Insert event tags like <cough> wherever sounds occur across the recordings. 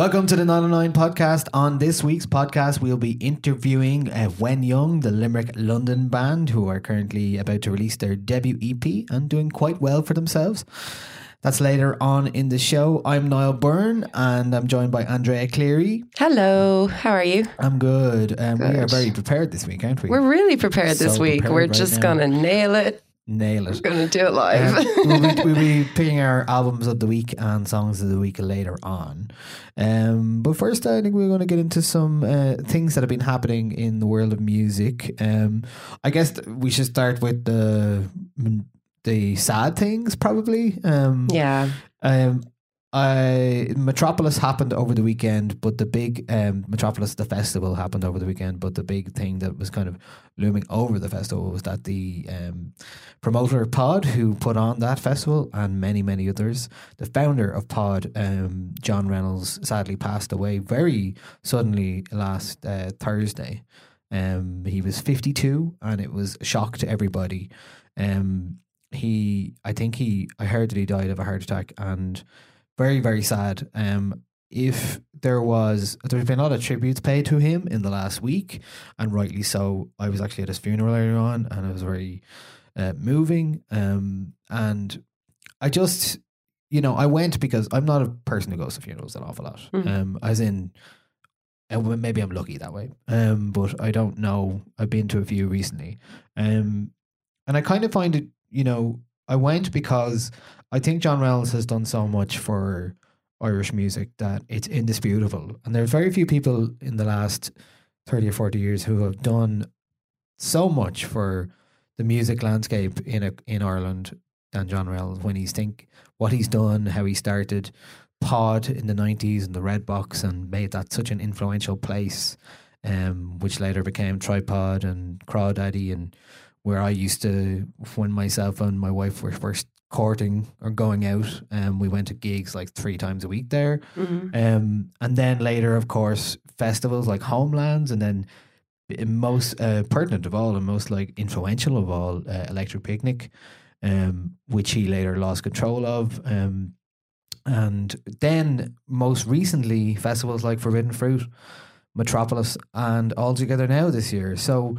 Welcome to the 909 podcast. On this week's podcast, we'll be interviewing uh, Whenyoung, the Limerick London band, who are currently about to release their debut EP and doing quite well for themselves. That's later on in the show. I'm Niall Byrne and I'm joined by Andrea Cleary. Hello, how are you? I'm good. Um, We are very prepared this week, aren't we? We're really prepared this So week. prepared We're right just gonna nail it. Nail it. We're gonna do it live. Um, <laughs> we'll, be, we'll be picking our albums of the week and songs of the week later on. Um, but first, I think we're going to get into some uh, things that have been happening in the world of music. Um, I guess we should start with the the sad things, probably. Um, yeah, um, I Metropolis happened over the weekend, but the big um, Metropolis the festival happened over the weekend. But the big thing that was kind of looming over the festival was that the um, promoter Pod, who put on that festival, and many many others, the founder of Pod, um, John Reynolds, sadly passed away very suddenly last uh, Thursday. Um, he was fifty two, and it was a shock to everybody. Um, he, I think he, I heard that he died of a heart attack, and very very sad. Um, if there was, there's been a lot of tributes paid to him in the last week, and rightly so. I was actually at his funeral earlier on, and it was very uh, moving. Um, and I just, you know, I went because I'm not a person who goes to funerals an awful lot. Mhm. Um, as in, uh, maybe I'm lucky that way. Um, but I don't know. I've been to a few recently. Um, and I kind of find it, you know, I went because I think John Reynolds has done so much for Irish music that it's indisputable. And there are very few people in the last 30 or 40 years who have done so much for the music landscape in a, in Ireland than John Reynolds when he's think what he's done, how he started Pod in the 90s and the Red Box and made that such an influential place, um, which later became Tripod and Crawdaddy and where I used to, when myself and my wife were first courting or going out, um, we went to gigs like three times a week there. Mhm. Um, and then later, of course, festivals like Homelands, and then most uh, pertinent of all and most like influential of all, uh, Electric Picnic, um, which he later lost control of. Um, and then most recently, festivals like Forbidden Fruit, Metropolis, and All Together Now this year. So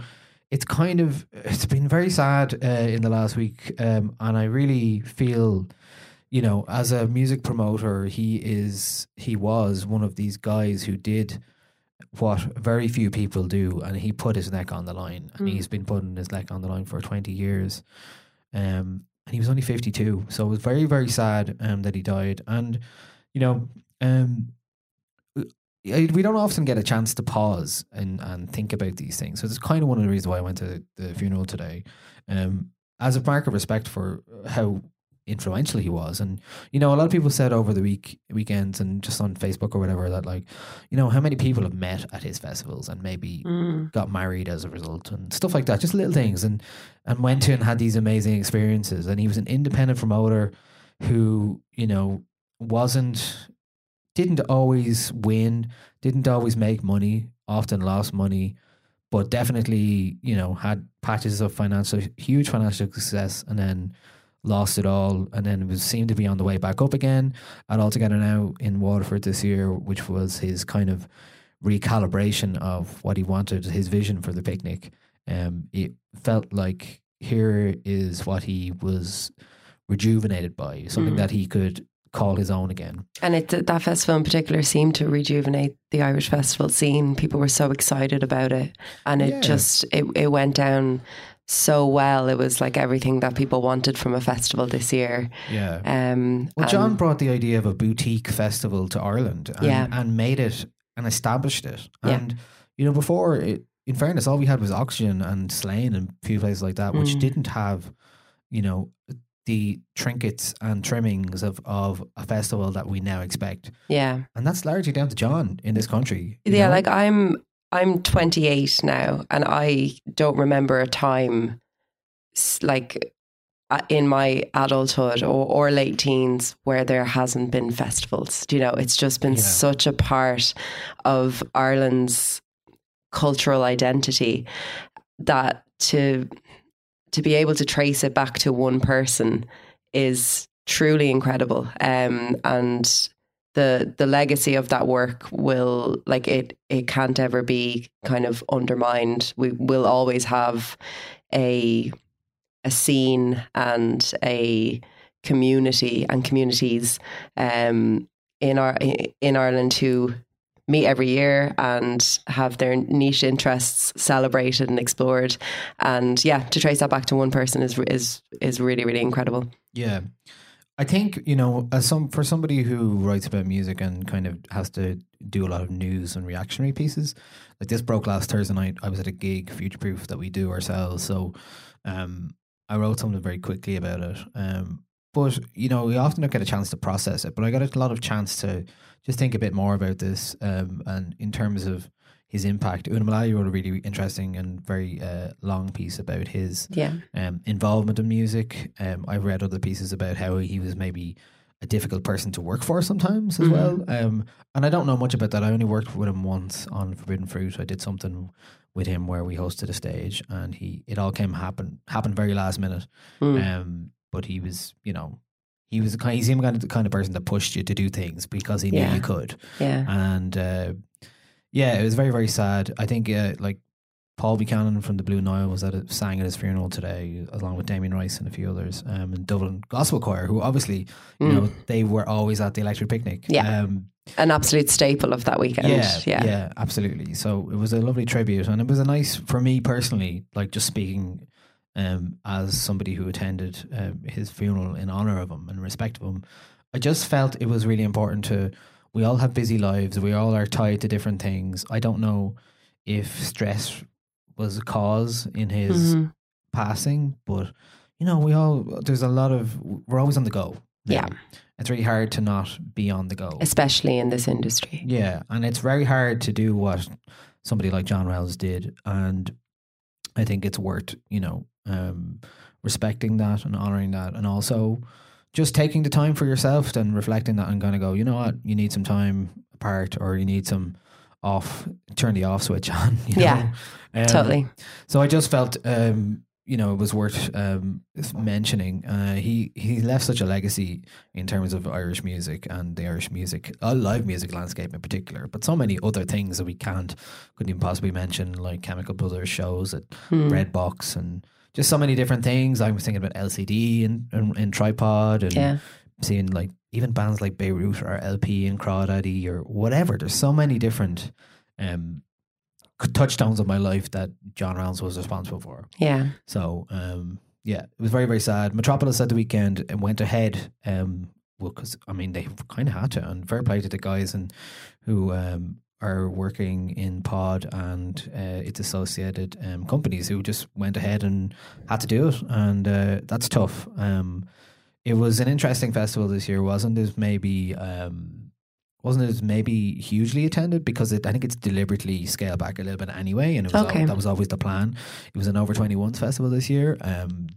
it's kind of it's been very sad uh, in the last week, um, and I really feel, you know, as a music promoter, he is he was one of these guys who did what very few people do, and he put his neck on the line, and Mm. he's been putting his neck on the line for twenty years, um, and he was only fifty two, so it was very very sad um, that he died, and you know, um, we don't often get a chance to pause and, and think about these things. So it's kind of one of the reasons why I went to the funeral today. Um, as a mark of respect for how influential he was. And you know, a lot of people said over the week weekends and just on Facebook or whatever that like, you know, how many people have met at his festivals and maybe Mm. got married as a result and stuff like that. Just little things and and went to and had these amazing experiences. And he was an independent promoter who, you know, wasn't didn't always win, didn't always make money, often lost money, but definitely, you know, had patches of financial huge financial success and then lost it all and then was seemed to be on the way back up again and altogether now in Waterford this year, which was his kind of recalibration of what he wanted, his vision for the picnic. Um, it felt like here is what he was rejuvenated by, something Mm. that he could call his own again. And it that festival in particular seemed to rejuvenate the Irish festival scene. People were so excited about it, and it Yeah. just it, it went down so well. It was like everything that people wanted from a festival this year. Yeah. Um, Well, John brought the idea of a boutique festival to Ireland and, Yeah. and made it and established it. Yeah. And, you know, before, it, in fairness, all we had was Oxygen and Slane and a few places like that, which Mm. didn't have, you know, the trinkets and trimmings of, of a festival that we now expect. yeah, And that's largely down to John in this country. yeah. know? Like I'm I'm 28 now, and I don't remember a time like uh, in my adulthood or, or late teens where there hasn't been festivals. Do you know? It's just been Yeah. such a part of Ireland's cultural identity that to to be able to trace it back to one person is truly incredible. Um, and the the legacy of that work will like it it can't ever be kind of undermined. We will always have a a scene and a community and communities um, in our in Ireland who meet every year and have their niche interests celebrated and explored. And yeah, to trace that back to one person is is is really really incredible. Yeah. I think, you know, as some for somebody who writes about music and kind of has to do a lot of news and reactionary pieces, like this broke last Thursday night. I was at a gig, Future Proof, that we do ourselves. So um I wrote something very quickly about it. Um but you know, we often don't get a chance to process it. But I got a lot of chance to just think a bit more about this. Um and in terms of his impact. Una Mullally wrote a really interesting and very uh, long piece about his Yeah. um, involvement in music. Um, I've read other pieces about how he was maybe a difficult person to work for sometimes as Mhm. well. Um, and I don't know much about that. I only worked with him once on Forbidden Fruit. I did something with him where we hosted a stage, and he it all came happen happened very last minute. Mm. Um, but he was, you know. He was the kind. He seemed kind of the kind of person that pushed you to do things because he knew Yeah. you could Yeah. and uh, yeah, it was very very sad. I think uh, like Paul Buchanan from the Blue Nile was at a, sang at his funeral today, along with Damien Rice and a few others, um, and Dublin Gospel Choir, who obviously you Mm. know they were always at the Electric Picnic. Yeah. Um, An absolute staple of that weekend. yeah, Yeah. yeah, absolutely. So it was a lovely tribute, and it was a nice for me personally, like just speaking um, as somebody who attended um, his funeral in honor of him and respect of him. I just felt it was really important to. We all have busy lives. We all are tied to different things. I don't know if stress was a cause in his Mhm. passing, but you know, we all there's a lot of we're always on the go. now. Yeah. it's really hard to not be on the go. Especially in this industry. Yeah, and it's very hard to do what somebody like John Wells did, and I think it's worth you know um, respecting that and honoring that, and also just taking the time for yourself and reflecting that and kind of go, you know what, you need some time apart, or you need some off, turn the off switch <laughs> on. You know? Yeah, Um, Totally. so I just felt, um, you know, it was worth um, mentioning. Uh, he he left such a legacy in terms of Irish music and the Irish music, uh, live music landscape in particular, but so many other things that we can't couldn't even possibly mention, like Chemical Brothers shows at Hmm. Redbox and just so many different things. I was thinking about LCD and and, and Tripod and Yeah. seeing like even bands like Beirut or LP and Crawdaddy or whatever. There's so many different um, touchstones of my life that John Reynolds was responsible for. Yeah. So um, yeah, it was very very sad. Metropolis at the weekend and went ahead. Um, well, because I mean they kind of had to, and fair play to the guys and who um, are working in Pod and uh, its associated um, companies who just went ahead and had to do it, and uh, that's tough. Um, it was an interesting festival this year, wasn't it? Maybe um, wasn't it maybe hugely attended because it, I think it's deliberately scaled back a little bit anyway, and it was al- Okay. that was always the plan. It was an over twenty ones festival this year. Um,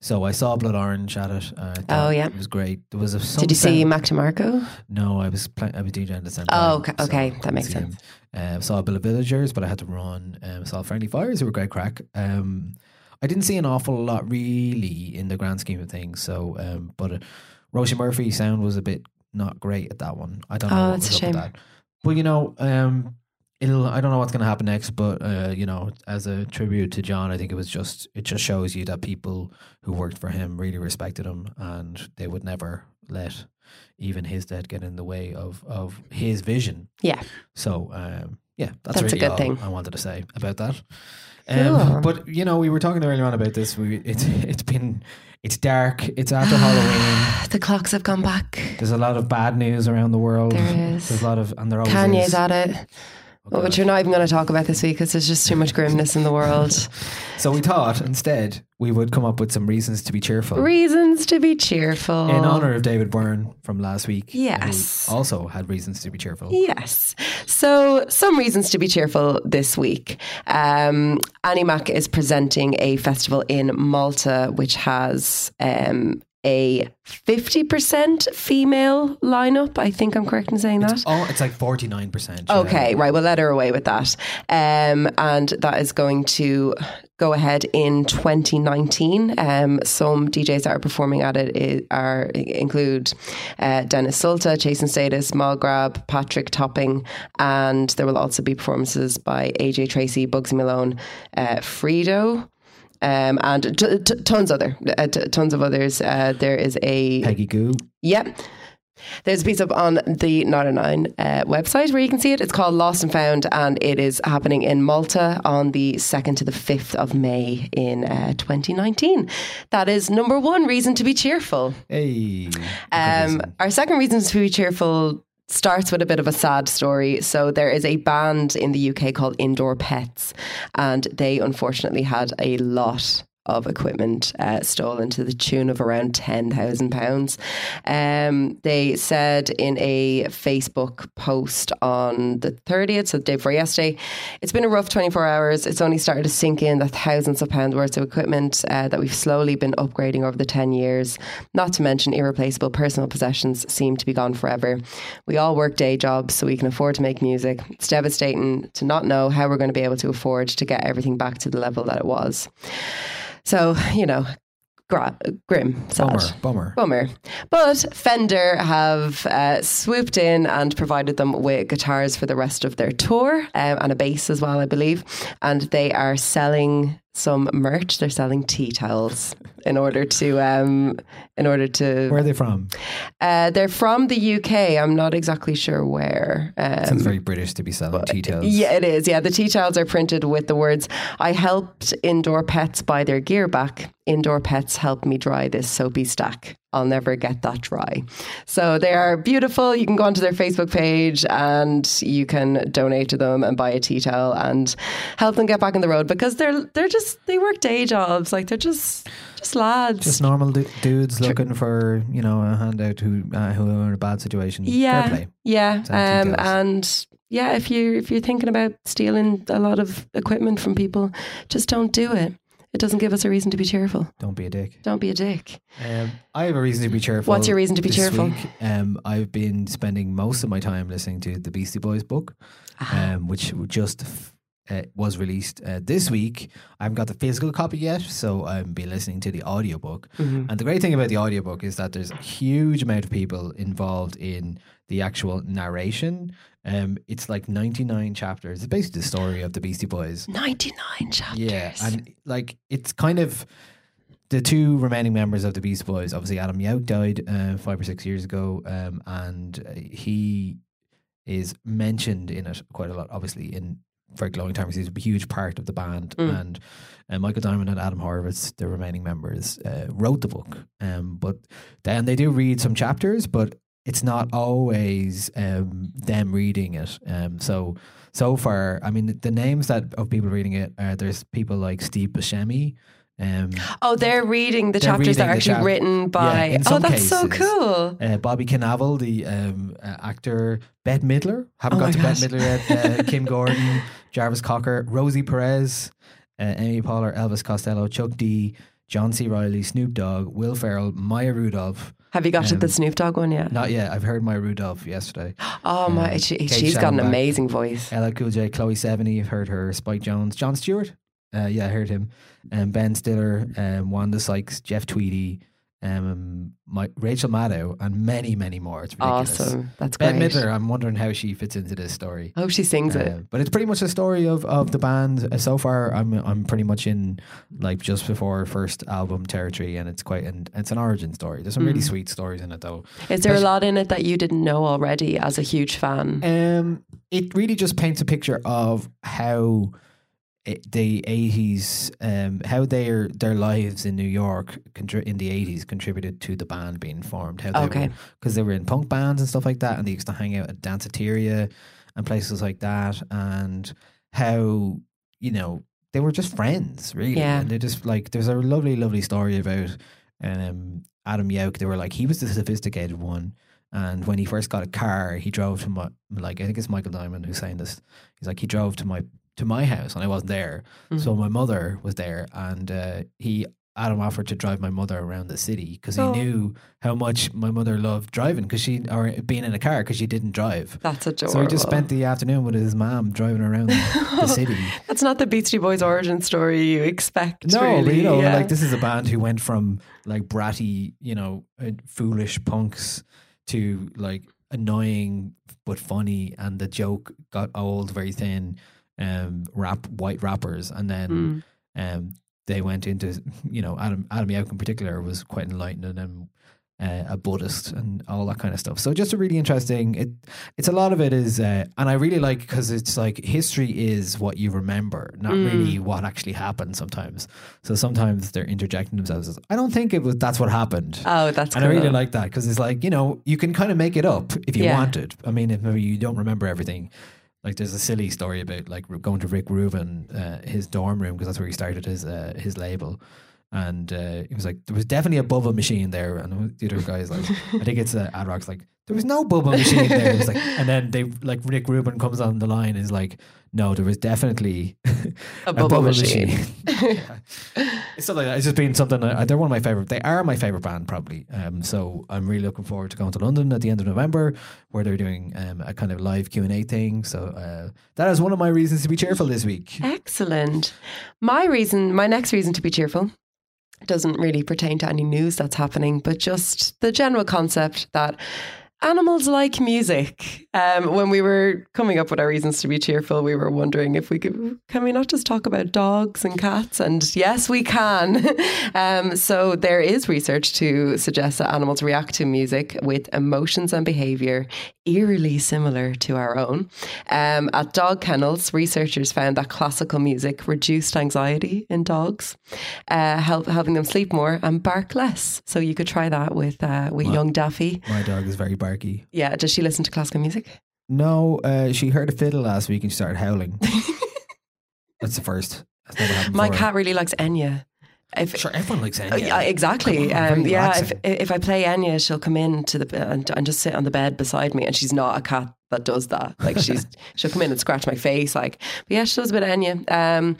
so I saw Blood Orange at it. Uh, Oh, yeah. it was great. There was a Did you see Mac DeMarco? No, I was play, I was DJing at the same Oh, okay, okay, that makes sense. Uh, saw a bill of villagers, but I had to run. Um, saw Friendly Fires, who were great crack. Um, I didn't see an awful lot really in the grand scheme of things. So, um, but uh, Roisin Murphy sound was a bit not great at that one. I don't know. Oh, that's a shame. That. But you know, um, it'll. I don't know what's going to happen next. But uh, you know, as a tribute to John, I think it was just. It just shows you that people who worked for him really respected him, and they would never let even his death get in the way of of his vision. Yeah. So um, yeah, that's, That's a good thing. I wanted to say about that. Cool. Um, but you know, we were talking earlier on about this. We it's it's been it's dark. It's after Halloween. <sighs> The clocks have gone back. There's a lot of bad news around the world. There is. There's a lot of and there always Kanye's is. at it. Oh, which we're not even going to talk about this week because there's just too much grimness in the world. <laughs> So we thought instead we would come up with some reasons to be cheerful. Reasons to be cheerful. in honor of David Byrne from last week. who Yes. Also had reasons to be cheerful. Yes. So, some reasons to be cheerful this week. Um, Annie Mac is presenting a festival in Malta, which has um, a 50% female lineup. I think I'm correct in saying that. Oh, it's like forty nine percent. Okay, right. We'll let her away with that. Um, and that is going to go ahead in 2019. Um, some DJs that are performing at it are include uh, Denis Sulta, Jason Status, Mall Grab, Patrick Topping, and there will also be performances by AJ Tracey, Bugsy Malone, uh, Fredo. Um, and t- t- tons other, uh, t- tons of others. Uh, there is a Peggy Gou. Yep. There's a piece up on the 909 uh, website where you can see it. It's called Lost and Found, and it is happening in Malta on the 2nd to the 5th of May in uh, 2019. That is number one reason to be cheerful. Hey. Um, our second reason to be cheerful starts with a bit of a sad story. So there is a band in the UK called Indoor Pets, and they unfortunately had a lot of equipment uh, stolen to the tune of around ten thousand pounds. Um, they said in a Facebook post on the thirtieth, so the day before yesterday, it's been a rough twenty four hours. It's only started to sink in that thousands of pounds worth of equipment uh, that we've slowly been upgrading over the ten years. Not to mention irreplaceable personal possessions seem to be gone forever. We all work day jobs so we can afford to make music. It's devastating to not know how we're going to be able to afford to get everything back to the level that it was. So, you know, gra- grim, sad. Bummer. Bummer. Bummer. But Fender have uh, swooped in and provided them with guitars for the rest of their tour um, and a bass as well, I believe. And they are selling some merch. They're selling tea towels in order to um, in order to. Where are they from? Uh, they're from the UK. I'm not exactly sure where. Um, Sounds very British to be selling tea towels. yeah, it is. Yeah, the tea towels are printed with the words I helped indoor pets buy their gear back. Indoor pets helped me dry this soapy stack. I'll never get that dry. So they are beautiful. You can go onto their Facebook page and you can donate to them and buy a tea towel and help them get back on the road because they're they're just they work day jobs. Like they're just just lads. Just normal du- dudes looking for you know a handout who uh, who are in a bad situation. Yeah, play. yeah, um, and yeah, if you if you're thinking about stealing a lot of equipment from people, just don't do it. It doesn't give us a reason to be cheerful. Don't be a dick. Don't be a dick. Um, I have a reason to be cheerful. What's your reason to be cheerful? week. Um, I've been spending most of my time listening to the Beastie Boys book, Ah. um, which just uh, was released uh, this week. I haven't got the physical copy yet, so I've been listening to the audiobook. Mm-hmm. And the great thing about the audiobook is that there's a huge amount of people involved in the actual narration. Um, it's like 99 chapters. It's basically the story of the Beastie Boys. Ninety nine chapters. Yeah, and like it's kind of the two remaining members of the Beastie Boys. Obviously, Adam Yauch died uh, five or six years ago, um, and he is mentioned in it quite a lot. Obviously, in very glowing terms, he's a huge part of the band. Mm. And uh, Michael Diamond and Adam Horovitz, the remaining members, uh, wrote the book. Um, but then they do read some chapters, but it's not always um, them reading it. Um, so so far, I mean, the names that of people reading it, uh, there's people like Steve Buscemi, Um, Oh, they're reading the They're chapters that are actually chap- written by. Yeah, oh, that's so cool. uh, Bobby Cannavale, the um, uh, actor, Bette Midler. Haven't Oh got to gosh. Bette Midler yet. Uh, <laughs> Kim Gordon, Jarvis Cocker, Rosie Perez, uh, Amy Poehler, Elvis Costello, Chuck D, John C. Reilly, Snoop Dogg, Will Ferrell, Maya Rudolph. Have you got to Um, the Snoop Dogg one yet? Not yet. I've heard Maya Rudolph yesterday. <gasps> Oh my, um, she, Kate she's got an amazing voice. LL Cool J, Chloe Sevigny, I've heard her. Spike Jonze, Jon Stewart. Uh, yeah, I heard him. Um, ben Stiller, um, Wanda Sykes, Jeff Tweedy, um, my, Rachel Maddow, and many, many more. It's ridiculous. Awesome. That's great. Midler, I'm wondering how she fits into this story. I hope she sings Uh, it. but it's pretty much a story of, of the band. Uh, so far, I'm I'm pretty much in like just before first album territory, and it's quite and it's an origin story. There's some really Mm. sweet stories in it, though. Is there a lot in it that you didn't know already as a huge fan? Um, it really just paints a picture of how it, the eighties, um, how their their lives in New York contri- in the eighties contributed to the band being formed. How they Okay. because they were in punk bands and stuff like that, and they used to hang out at Danceteria and places like that, and how you know they were just friends, really. Yeah. And they just like there's a lovely, lovely story about um Adam Yauch. They were like he was the sophisticated one. And when he first got a car, he drove to my like I think it's Michael Diamond who's saying this. He's like he drove to my to my house and I wasn't there, Mm. so my mother was there, and uh, he Adam offered to drive my mother around the city because he Oh. knew how much my mother loved driving because she or being in a car because she didn't drive. That's adorable. So he just spent the afternoon with his mom driving around the <laughs> city. That's not the Beastie Boys origin story you expect. No, really. but you know, yeah. like this is a band who went from like bratty, you know, uh, foolish punks to like annoying but funny, and the joke got old very thin. Um, rap white rappers, and then Mm. um, they went into you know Adam Adam Yauch in particular was quite enlightened and uh, a Buddhist and all that kind of stuff. So just a really interesting. It it's a lot of it is, uh, and I really like because it's like history is what you remember, not Mm. really what actually happened. Sometimes, so sometimes they're interjecting themselves. As, I don't think it was that's what happened. Oh, that's and I really like that because it's like you know you can kind of make it up if you Yeah. want it. I mean, if maybe you don't remember everything. Like there's a silly story about like going to Rick Rubin, uh, his dorm room because that's where he started his uh, his label, and uh, he was like there was definitely a bubble machine there, and the other guy's like I think it's uh, Ad Rock's like there was no bubble machine there. Like, and then they like Rick Rubin comes on the line and is like no, there was definitely A <laughs> bubble machine. Yeah. It's stuff like that. It's just been something. I, they're one of my favorite. They are my favorite band, probably. Um, so I'm really looking forward to going to London at the end of November, where they're doing um, a kind of live Q and A thing. So uh, that is one of my reasons to be cheerful this week. Excellent. My reason, my next reason to be cheerful doesn't really pertain to any news that's happening, but just the general concept that animals like music. Um, when we were coming up with our reasons to be cheerful, we were wondering if we could, can we not just talk about dogs and cats? And yes, we can. <laughs> um, so there is research to suggest that animals react to music with emotions and behavior eerily similar to our own. Um, at dog kennels, researchers found that classical music reduced anxiety in dogs, uh, help, helping them sleep more and bark less. So you could try that with uh, with young Daffy. My dog is very barky. Yeah, does she listen to classical music? No, uh, she heard a fiddle last week and she started howling. <laughs> That's the first. That's never happened My before. cat really likes Enya. If, Sure, everyone likes Enya. Yeah, exactly. Come on, Um, very yeah, if, relaxing. if I play Enya, she'll come in to the and, and just sit on the bed beside me, and she's not a cat that does that. Like she's <laughs> she'll come in and scratch my face. Like, but yeah, she does a bit of Enya. Um,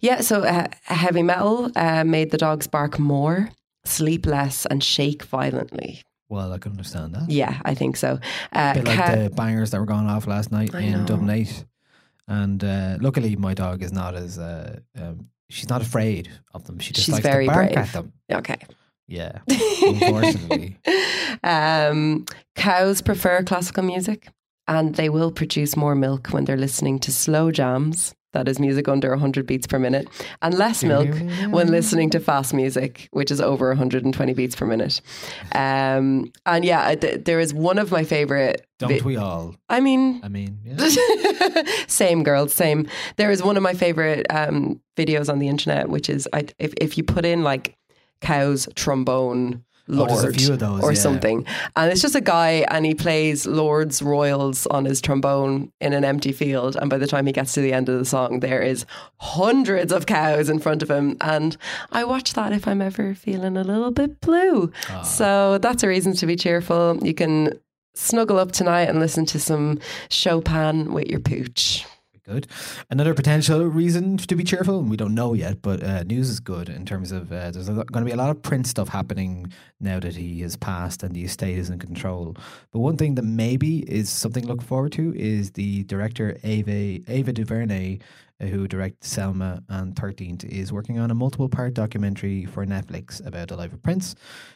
yeah, so uh, heavy metal uh, made the dogs bark more, sleep less, and shake violently. Well, I can understand that. Yeah, I think so. Uh, A bit like ca- the bangers that were going off last night I in know. Dublin 8. And uh, luckily, my dog is not as, uh, um, she's not afraid of them. She just She's likes very to bark brave. at them. okay. Yeah, <laughs> unfortunately. um, cows prefer classical music and they will produce more milk when they're listening to slow jams. That is music under 100 beats per minute, and less milk when listening to fast music, which is over 120 beats per minute. Um, and yeah, th- there is one of my favorite. Don't vi- we all? I mean, I mean, yeah. <laughs> same girls, same. There is one of my favorite um, videos on the internet, which is I, if if you put in like cows trombone Lorde Oh, a few of those, or yeah. something. And it's just a guy and he plays Lorde's Royals on his trombone in an empty field. And by the time he gets to the end of the song, there is hundreds of cows in front of him. And I watch that if I'm ever feeling a little bit blue. Ah. So that's a reason to be cheerful. You can snuggle up tonight and listen to some Chopin with your pooch. Good. Another potential reason to be cheerful, and we don't know yet, but uh, news is good in terms of uh, there's going to be a lot of Prince stuff happening now that he has passed and the estate is in control. But one thing that maybe is something to look forward to is the director Ava Ava DuVernay, who directed Selma and Thirteenth, is working on a multiple part documentary for Netflix about the life of Prince.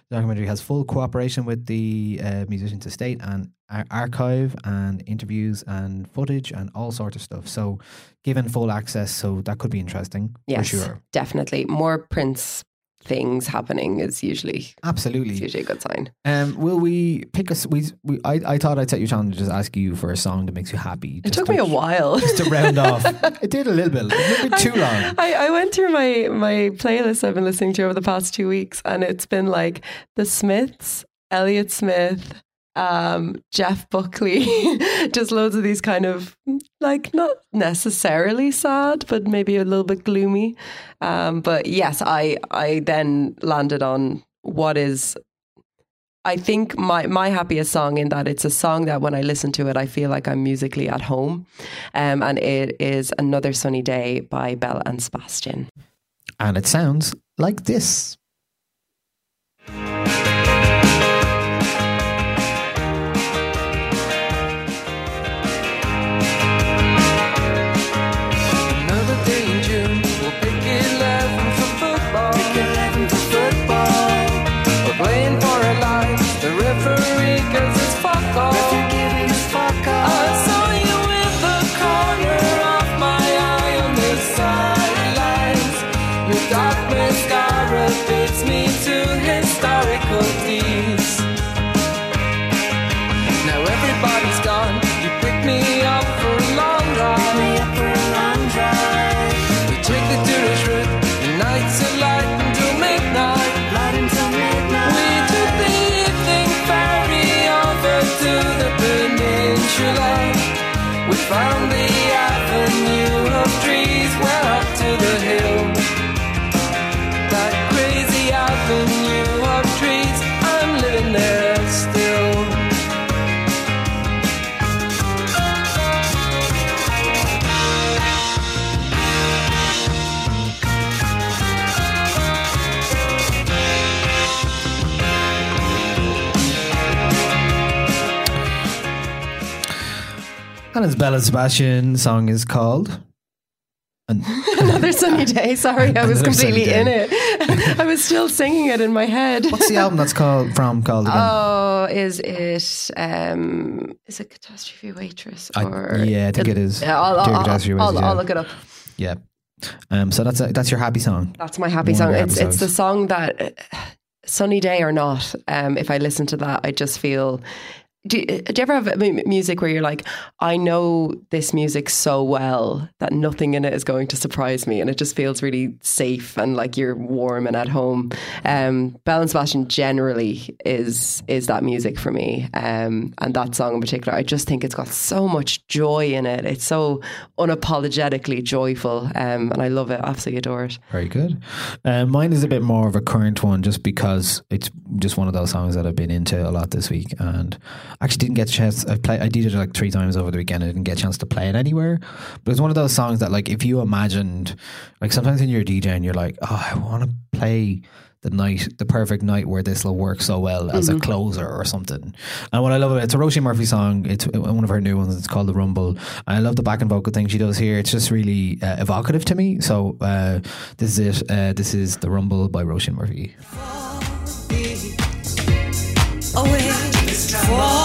The documentary has full cooperation with the uh, musician's estate and ar- archive and interviews and footage and all sorts of stuff. So, given full access, so that could be interesting Yes, for sure. definitely. More Prince things happening is usually Absolutely. usually a good sign. Um, will we pick us? We, we I, I thought I'd set you a challenge to just ask you for a song that makes you happy. It took to- me a while. just to round off. It did a little bit, a little bit <laughs> too long. I, I went through my my playlist I've been listening to over the past two weeks, and it's been like the Smiths, Elliott Smith, um, Jeff Buckley, <laughs> just loads of these kind of like not necessarily sad, but maybe a little bit gloomy. Um, but yes, I I then landed on what is. I think my, my happiest song in that it's a song that when I listen to it, I feel like I'm musically at home. Um, and it is Another Sunny Day by Belle and Sebastian. And it sounds like this. And it's Belle Sebastian song is called. And <laughs> Another Sunny Day. Sorry, I was completely in it. <laughs> I was still singing it in my head. what's the album that's called from called again? Oh, is it um is it Catastrophe Waitress I- or yeah, I think it is. Yeah, I'll, I'll, I'll, I'll yeah. look it up. yeah. Um, so that's a, that's your happy song. That's my happy One song. It's happy it's the song that uh, sunny day or not. Um, if I listen to that, I just feel. Do, do you ever have mu- music where you're like, I know this music so well that nothing in it is going to surprise me, and it just feels really safe and like you're warm and at home. Um, Belle and Sebastian generally is is that music for me, um, and that song in particular. I just think it's got so much joy in it. It's so unapologetically joyful, um, and I love it. Absolutely adore it. Very good. Uh, mine is a bit more of a current one, just because it's just one of those songs that I've been into a lot this week, and actually didn't get a chance. I play. I did it like three times over the weekend. I didn't get a chance to play it anywhere. But it's one of those songs that, like, if you imagined, like, sometimes when you're a DJ and you're like, oh, I want to play. The night, the perfect night where this will work so well as a closer or something. And what I love about it, it's a Roisin Murphy song. It's one of her new ones. It's called The Rumble. And I love the back and vocal thing she does here. It's just really uh, evocative to me. So uh, this is it. Uh, this is The Rumble by Roisin Murphy. away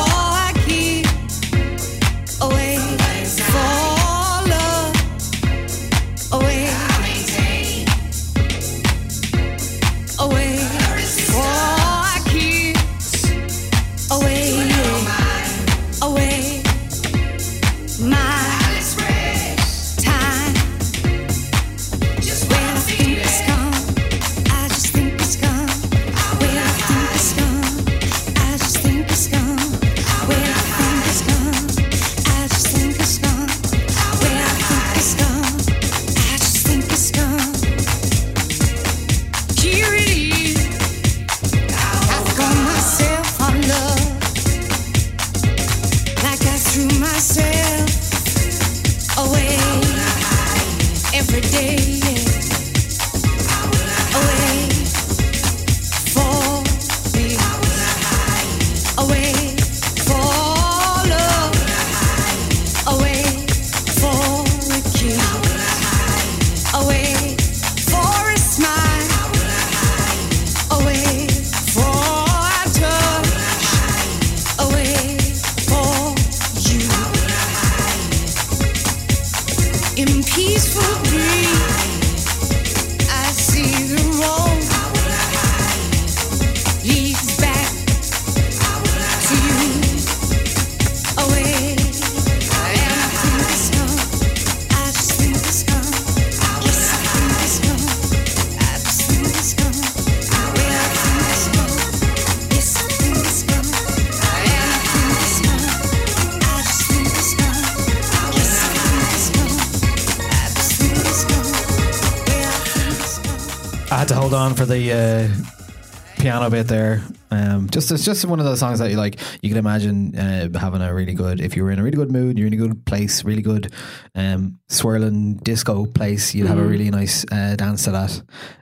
on for the uh, piano bit there. Um, just it's just one of those songs that you like. You can imagine uh, having a really good if you were in a really good mood, you're in a good place, really good um, swirling disco place. You'd have a really nice uh, dance to that.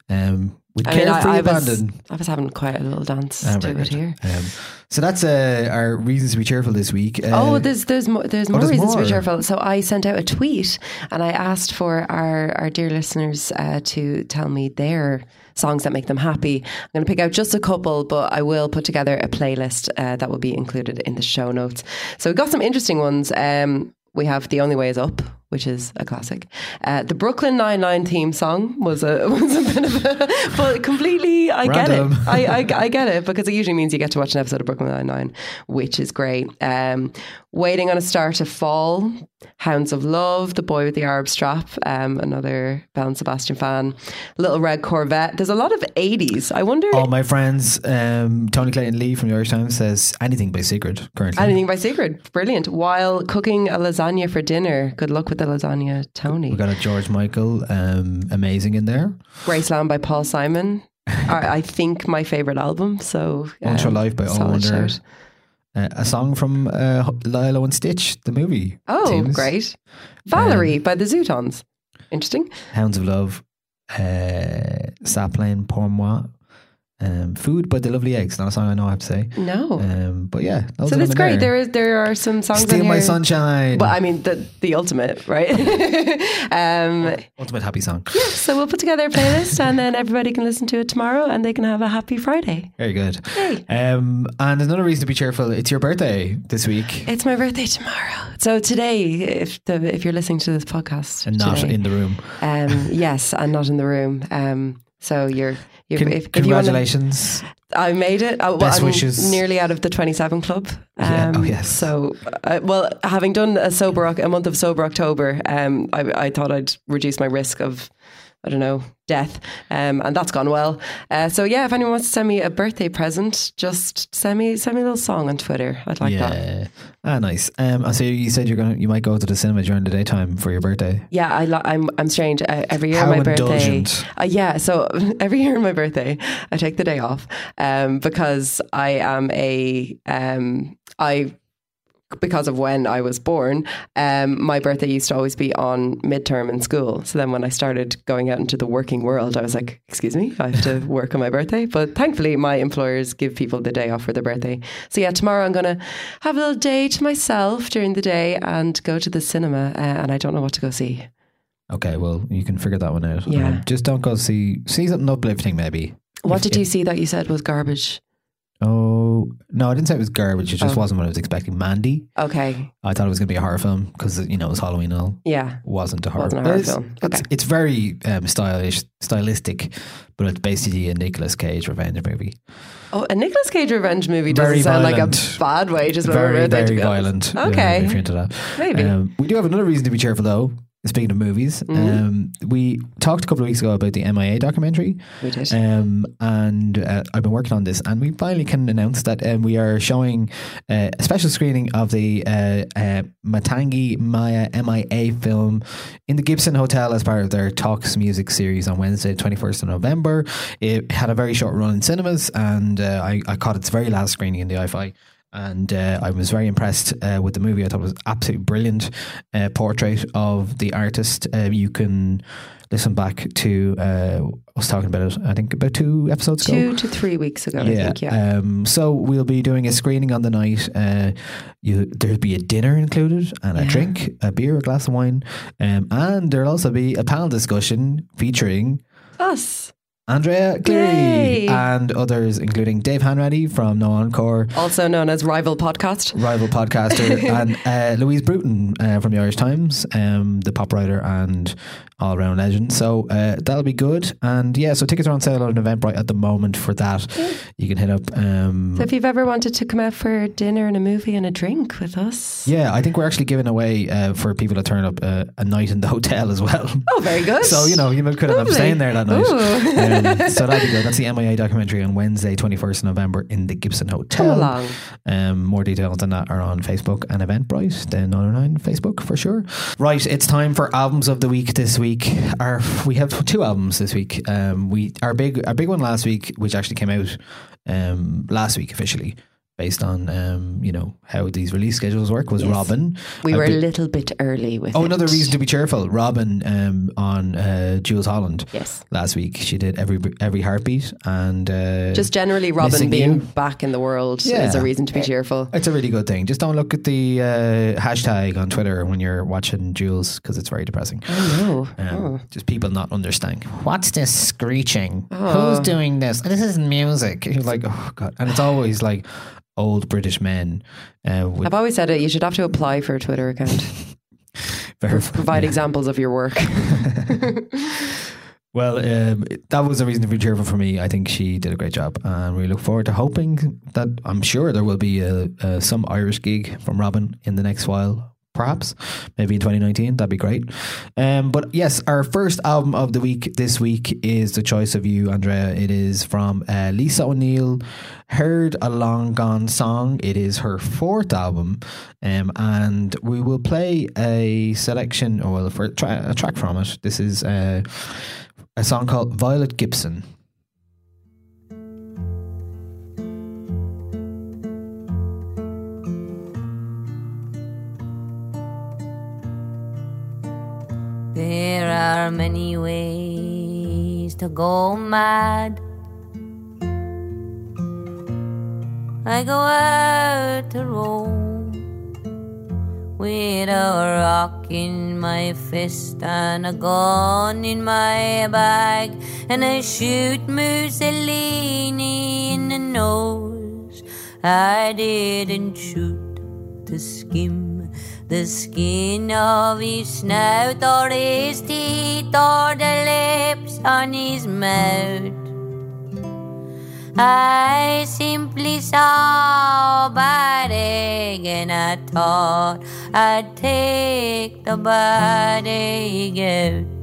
Um, with Mm-hmm. I mean, I, I, was. I was having quite a little dance Ah, to it here. Um, so that's uh, our reasons to be cheerful this week. Uh, oh, there's there's more there's more there's reasons to be cheerful. So I sent out a tweet and I asked for our our dear listeners uh, to tell me their songs that make them happy. I'm going to pick out just a couple, but I will put together a playlist uh, that will be included in the show notes. So we've got some interesting ones. Um, we have "The Only Way Is Up," which is a classic. Uh, the Brooklyn Nine Nine theme song was a <laughs> was a bit of a, but completely I Random. get it. <laughs> I, I I get it because it usually means you get to watch an episode of Brooklyn Nine Nine, which is great. Um, Waiting on a Star to Fall, Hounds of Love, The Boy with the Arab Strap, um, another Belle and Sebastian fan, Little Red Corvette. There's a lot of 80s. I wonder. all my friends, um, Tony Clayton-Lea from the Irish Times says anything by Secret currently. Anything by Secret, brilliant. While cooking a lasagna for dinner, good luck with the lasagna, Tony. We got a George Michael, um, amazing in there. Graceland by Paul Simon. I I think my favorite album. So um, Ultra Life by All shout. Uh, a song from uh, Lilo and Stitch, the movie. Oh, great. Valerie by the Zutons. Interesting. Hounds of Love, uh, Sapling, Pour Moi, um, Food by the Lovely Eggs. Not a song I know I have to say. No. Um, but yeah, so that's great. There is there are some songs Steal My. Sunshine. Well, I mean the the ultimate, right? <laughs> um, Ultimate happy song. yeah so we'll put together a playlist, and then everybody can listen to it tomorrow, and they can have a happy Friday. Very good. Yay. Um, and another reason to be cheerful, it's your birthday this week It's my birthday tomorrow. So today, if the, if you're listening to this podcast, and not today, in the room. um, <laughs> yes, and not in the room. Um, so you're. Con- if, if you wanna- congratulations. I made it. I, well, Best I'm wishes. Nearly out of the 27 club. Um, Yeah. Oh, yes. So, uh, well, having done a sober a month of sober October, um, I, I thought I'd reduce my risk of, I don't know, death, um, and that's gone well. Uh, so yeah, if anyone wants to send me a birthday present, just send me send me a little song on Twitter. I'd like yeah. that. Ah, nice. Um, so you said you're gonna, you might go to the cinema during the daytime for your birthday. Yeah, I lo- I'm I'm strange. Uh, every year How on my birthday, uh, yeah. So <laughs> every year on my birthday, I take the day off um, because I am a um, I because of when I was born. Um, my birthday used to always be on midterm in school. So then when I started going out into the working world, I was like, "Excuse me, I have to <laughs> work on my birthday." But thankfully, my employers give people the day off for their birthday. So yeah, tomorrow I'm gonna have a little day to myself during the day and go to the cinema. Uh, and I don't know what to go see. Okay, well you can figure that one out. Yeah. Um, just don't go see see something uplifting maybe. What If- did you see that you said was garbage? Oh no, I didn't say it was garbage. It just Oh. wasn't what I was expecting. Mandy. Okay, I thought it was going to be a horror film because you know it was Halloween and all. yeah. Wasn't a horror. Wasn't a horror It's- film. It's, Okay. it's very um, stylish, stylistic, but it's basically a Nicolas Cage revenge movie. Oh, a Nicolas Cage revenge movie doesn't Very sound like a bad way. Just very, to very violent. Okay. if you're into that. Maybe. Um, we do have another reason to be cheerful, though. Speaking of movies, Mhm. um, we talked a couple of weeks ago about the MIA documentary, We did. um, and uh, I've been working on this, and we finally can announce that um, we are showing uh, a special screening of the uh, uh, Matangi Maya MIA film in the Gibson Hotel as part of their Talks Music series on Wednesday, twenty first of November. It had a very short run in cinemas, and uh, I, I caught its very last screening in the IFI. And uh, I was very impressed uh, with the movie. I thought it was absolutely brilliant uh, portrait of the artist. Uh, you can listen back to uh, us talking about it. I think about two episodes ago. Two to three weeks ago, I think. Yeah. Um, so we'll be doing a screening on the night. Uh, you, there'll be a dinner included and a Yeah. drink, a beer, a glass of wine, um, and there'll also be a panel discussion featuring Us. Andrea Cleary, Yay. and others, including Dave Hanratty from No Encore, Also known as Rival Podcast. rival podcaster, <laughs> and uh, Louise Bruton uh, from the Irish Times, um, the pop writer and all round legend. So uh, that'll be good. And yeah, so tickets are on sale on Eventbrite at the moment for that. You can hit up. Um, So if you've ever wanted to come out for dinner and a movie and a drink with us. yeah, I think we're actually giving away uh, for people to turn up uh, a night in the <laughs> hotel as well. Oh, very good. So you know you could have Lovely. staying there that night. Ooh. Um, so that'd be good. That's the MIA documentary on Wednesday, twenty first November in the Gibson Hotel. Come along. Um, more details on that are on Facebook and Eventbrite, the 909 Facebook for sure. Right, it's time for albums of the week this week. Our we have two albums this week. Um, we our big our big one last week, which actually came out um last week officially. Based on um, you know how these release schedules work, was Yes. Robyn. We A were a bit- little bit early with Oh, it. another reason to be cheerful. Robyn um, on uh, Jools Holland Yes. last week. She did every every heartbeat and uh, Just generally Robyn being You. back in the world Yeah. is a reason to be cheerful. It's a really good thing. Just don't look at the uh, hashtag on Twitter when you're watching Jools because it's very depressing. I know. Um, Oh. Just people not understanding. What's this screeching? Oh. Who's doing this? This isn't music. You're like, oh god, and it's always like old British men. Uh, I've always said it. You should have to apply for a Twitter account. <laughs> Provide yeah. examples of your work. <laughs> Well, um, that was a reason to be cheerful for me. I think she did a great job, and we look forward to hoping that I'm sure there will be a, a, some Irish gig from Robyn in the next while. Perhaps, maybe in 2019, that'd be great. Um, but yes, our first album of the week this week is the choice of you, Andrea. It is from uh, Lisa O'Neill. Heard a long gone song. It is her fourth album, um, and we will play a selection or well, for a track from it. This is. Uh, a song called Violet Gibson. There are many ways to go mad. I go out to roam with a rock in my fist and a gun in my bag, and I shoot Mussolini in the nose. I didn't shoot to skim the skin of his snout or his teeth or the lips on his mouth. I simply saw a egg and I thought I'd take the bad egg out.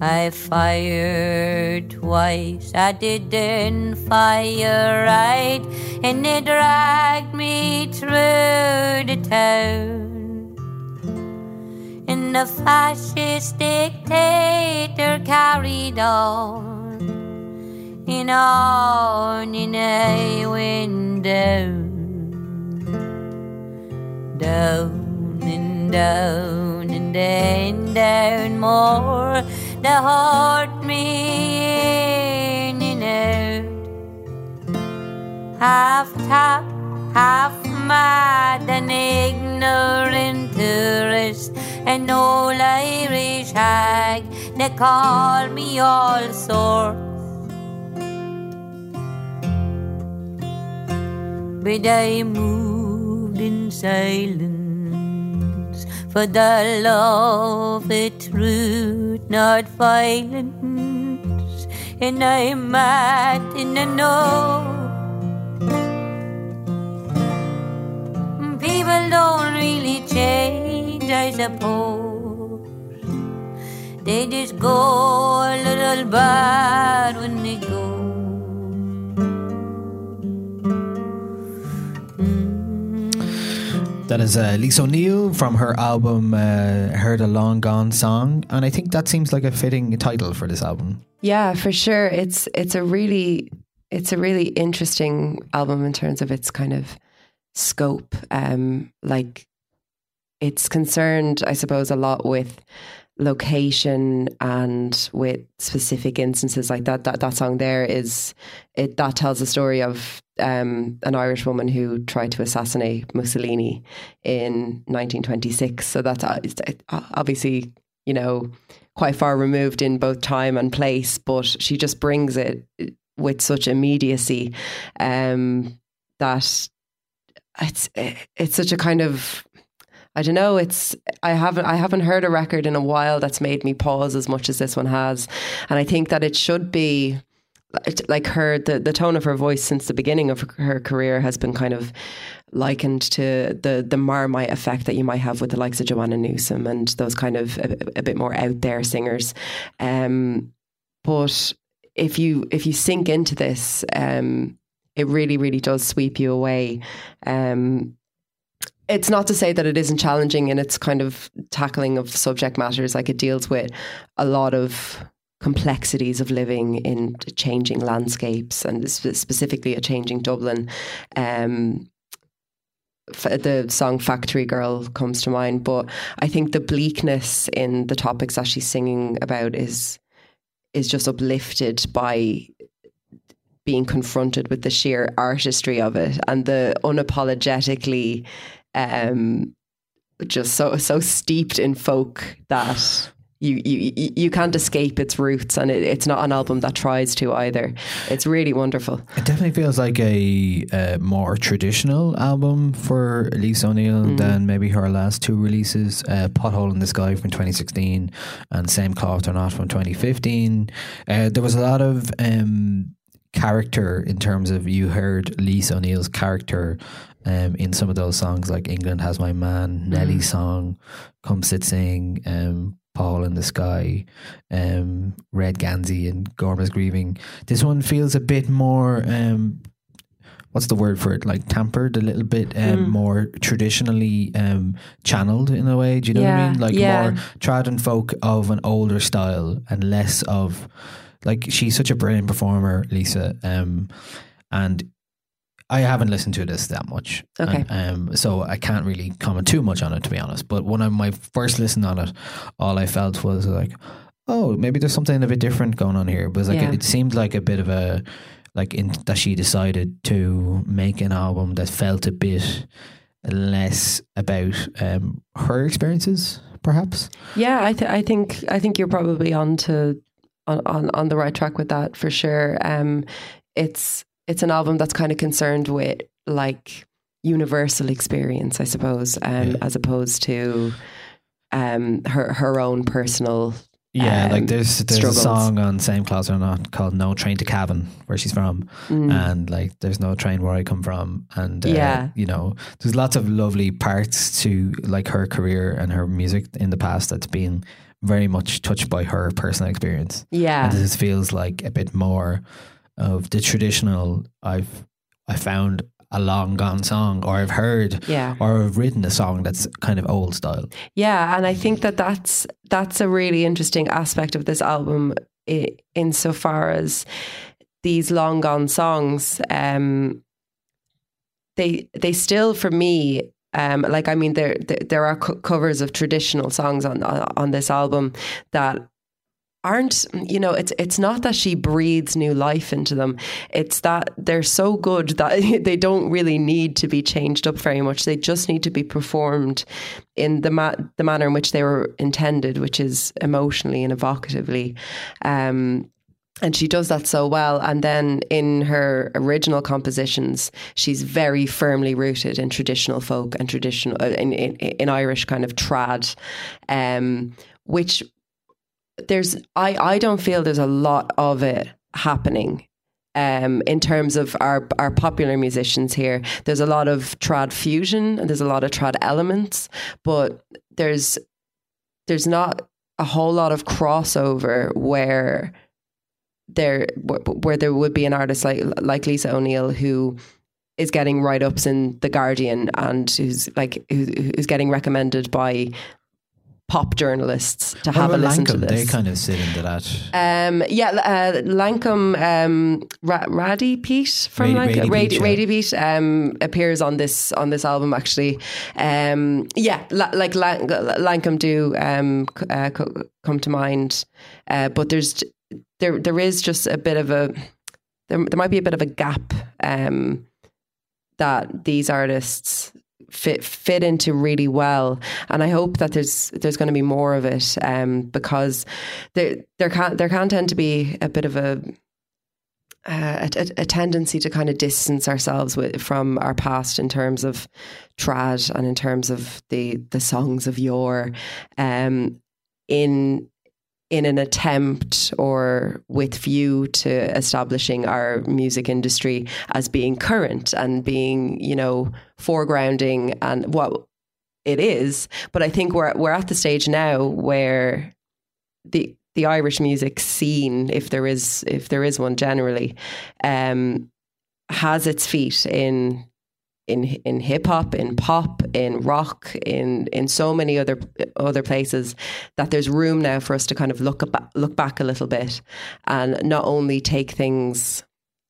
I fired twice, I didn't fire right, and they dragged me through the town. And the fascist dictator carried on, and on, and I went down, down and down and then down more. They hurt me in and out, half tap, half mad, an ignorant tourist, an old Irish hag. They call me all sorts. But I moved in silence for the love of truth, not violence. And I'm mad in the know. People don't really change, I suppose. They just go a little bad when they go. That is uh, Lisa O'Neill from her album uh, Heard a Long Gone Song. And I think that seems like a fitting title for this album. Yeah, for sure. It's it's a really it's a really interesting album in terms of its kind of scope. Um, like it's concerned, I suppose, a lot with location and with specific instances like that. That that song there is it that tells the story of um, an Irish woman who tried to assassinate Mussolini in 1926. So that's uh, uh, obviously you know, quite far removed in both time and place, but she just brings it with such immediacy um, that it's it's such a kind of I don't know. It's I haven't I haven't heard a record in a while that's made me pause as much as this one has, and I think that it should be like her the, the tone of her voice since the beginning of her career has been kind of likened to the the marmite effect that you might have with the likes of Joanna Newsom and those kind of a, a bit more out there singers. Um, but if you if you sink into this, um, it really really does sweep you away. Um, it's not to say that it isn't challenging in its kind of tackling of subject matters. Like it deals with a lot of complexities of living in changing landscapes and specifically a changing Dublin. Um, the song Factory Girl comes to mind, but I think the bleakness in the topics that she's singing about is is just uplifted by being confronted with the sheer artistry of it and the unapologetically um, just so so steeped in folk that you you you can't escape its roots, and it, it's not an album that tries to either. It's really wonderful. It definitely feels like a, a more traditional album for Lisa O'Neill mm. than maybe her last two releases, uh, "Pothole in the Sky" from 2016 and "Same Cloth or Not" from 2015. Uh, there was a lot of um, character in terms of you heard Lisa O'Neill's character um, in some of those songs, like "England Has My Man," mm. Nelly's song, "Come Sit Sing." Um, Pothole in the Sky, um, Red Gansey, and Gorma's Grieving. This one feels a bit more. Um, what's the word for it? Like tampered a little bit um, mm. more traditionally um, channeled in a way. Do you know yeah, what I mean? Like yeah. more trad and folk of an older style and less of like she's such a brilliant performer, Lisa. Um, and I haven't listened to this that much. Okay. And, um, so I can't really comment too much on it, to be honest. But when I my first listen on it, all I felt was like, oh, maybe there's something a bit different going on here. But like, yeah. it, it, seemed like a bit of a, like in, that she decided to make an album that felt a bit less about um, her experiences, perhaps. Yeah, I, th- I think I think you're probably on to on, on, on the right track with that for sure. Um, it's it's an album that's kind of concerned with like universal experience, I suppose, um, yeah. as opposed to um, her her own personal. Yeah, um, like there's there's struggles. a song on Same Cloth or Not called "No Train to Cavan," where she's from, mm. and like there's no train where I come from, and uh, yeah, you know, there's lots of lovely parts to like her career and her music in the past that's been very much touched by her personal experience. Yeah, and this feels like a bit more of the traditional I've I found a long gone song or I've heard yeah. or I've written a song that's kind of old style. Yeah, and I think that that's that's a really interesting aspect of this album insofar as these long gone songs um, they they still for me um, like I mean there there are co- covers of traditional songs on on this album that aren't you know it's it's not that she breathes new life into them. It's that they're so good that <laughs> they don't really need to be changed up very much. They just need to be performed in the ma- the manner in which they were intended which is emotionally and evocatively. Um, and she does that so well. And then in her original compositions, she's very firmly rooted in traditional folk and traditional uh, in, in, in Irish kind of trad, um, which there's I I don't feel there's a lot of it happening um, in terms of our our popular musicians here. There's a lot of trad fusion and there's a lot of trad elements, but there's there's not a whole lot of crossover where there where there would be an artist like like Lisa O'Neill who is getting write ups in the Guardian and who's like who's getting recommended by pop journalists to have a listen Lankum? to this. They kind of sit into that. Um, yeah, uh, Lankum um, Ra- Radie Peat from Radie, Lankum, Radie, Radie, Peat um, appears on this on this album actually. Um, yeah, la- like Lan- Lankum do um, uh, come to mind, uh, but there's there there is just a bit of a there, there might be a bit of a gap um, that these artists fit fit into really well. And I hope that there's there's going to be more of it um, because there there can there can tend to be a bit of a uh, a, a, tendency to kind of distance ourselves with, from our past in terms of trad and in terms of the the songs of yore, um, in in an attempt or with view to establishing our music industry as being current and being you know foregrounding and what it is. But I think we're we're at the stage now where the the Irish music scene, if there is if there is one generally, um, has its feet in in in hip hop, in pop, in rock, in in so many other other places that there's room now for us to kind of look up, look back a little bit and not only take things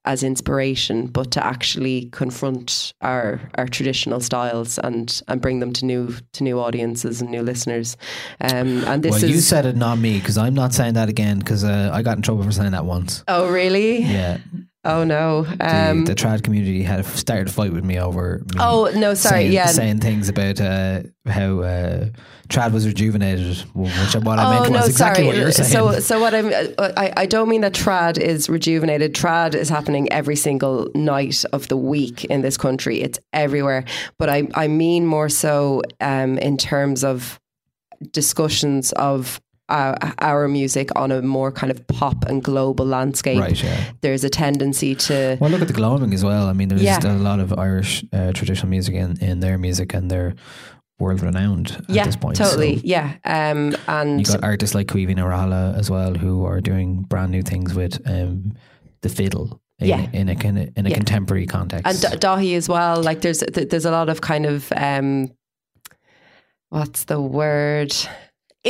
as inspiration, but to actually confront our our traditional styles and and bring them to new to new audiences and new listeners. Um, and this well, is you said it, not me, because I'm not saying that again. Because uh, I got in trouble for saying that once. Oh, really? Yeah. Oh no. Um, the, the trad community had started a fight with me over. Me Oh, no, sorry, saying, yeah. saying things about uh, how uh, trad was rejuvenated, which what I meant oh was no, exactly sorry. what you're saying. So, so what I'm, uh, I, I don't mean that trad is rejuvenated. Trad is happening every single night of the week in this country. It's everywhere. But I, I mean more so um, in terms of discussions of our, our music on a more kind of pop and global landscape. Right, yeah. There's a tendency to. Well, look at the Gloaming as well. I mean, there's Yeah. a lot of Irish uh, traditional music in, in their music, and they're world renowned at yeah, this point. totally. So yeah. Um, and you got artists like Caoimhín Ó Raghallaigh as well, who are doing brand new things with um, the fiddle. In, Yeah. in a kind of in a Yeah. contemporary context. and D- Daithí as well. Like there's th- there's a lot of kind of um, what's the word?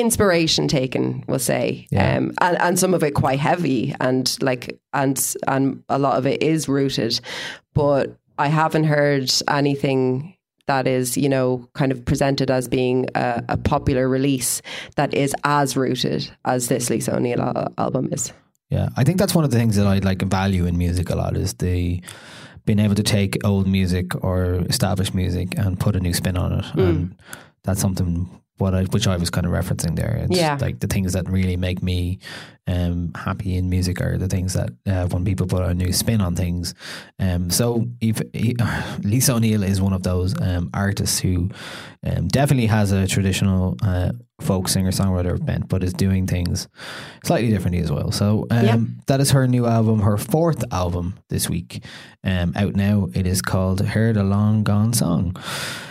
Inspiration taken, we'll say, Yeah. um, and and some of it quite heavy, and like and and a lot of it is rooted, but I haven't heard anything that is you know kind of presented as being a, a popular release that is as rooted as this Lisa O'Neill al- album is. Yeah, I think that's one of the things that I like value in music a lot is the being able to take old music or established music and put a new spin on it, Hmm. and that's something what I which I was kind of referencing there. It's Yeah. like the things that really make me um, happy in music are the things that uh, when people put a new spin on things. Um, so if, <laughs> Lisa O'Neill is one of those um, artists who um, definitely has a traditional uh, folk singer songwriter bent, but is doing things slightly differently as well. So um, that is her new album, her fourth album this week, um, out now. It is called "Heard a Long Gone Song."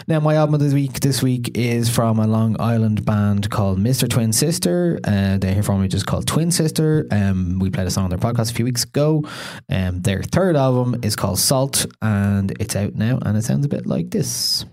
Now, my album of this week this week is from a Long Island band called Mr. Twin Sister. Uh, they're here from me just called Twin Sister. Um, we played a song on their podcast a few weeks ago. Um, their third album is called Salt, and it's out now, and it sounds a bit like this.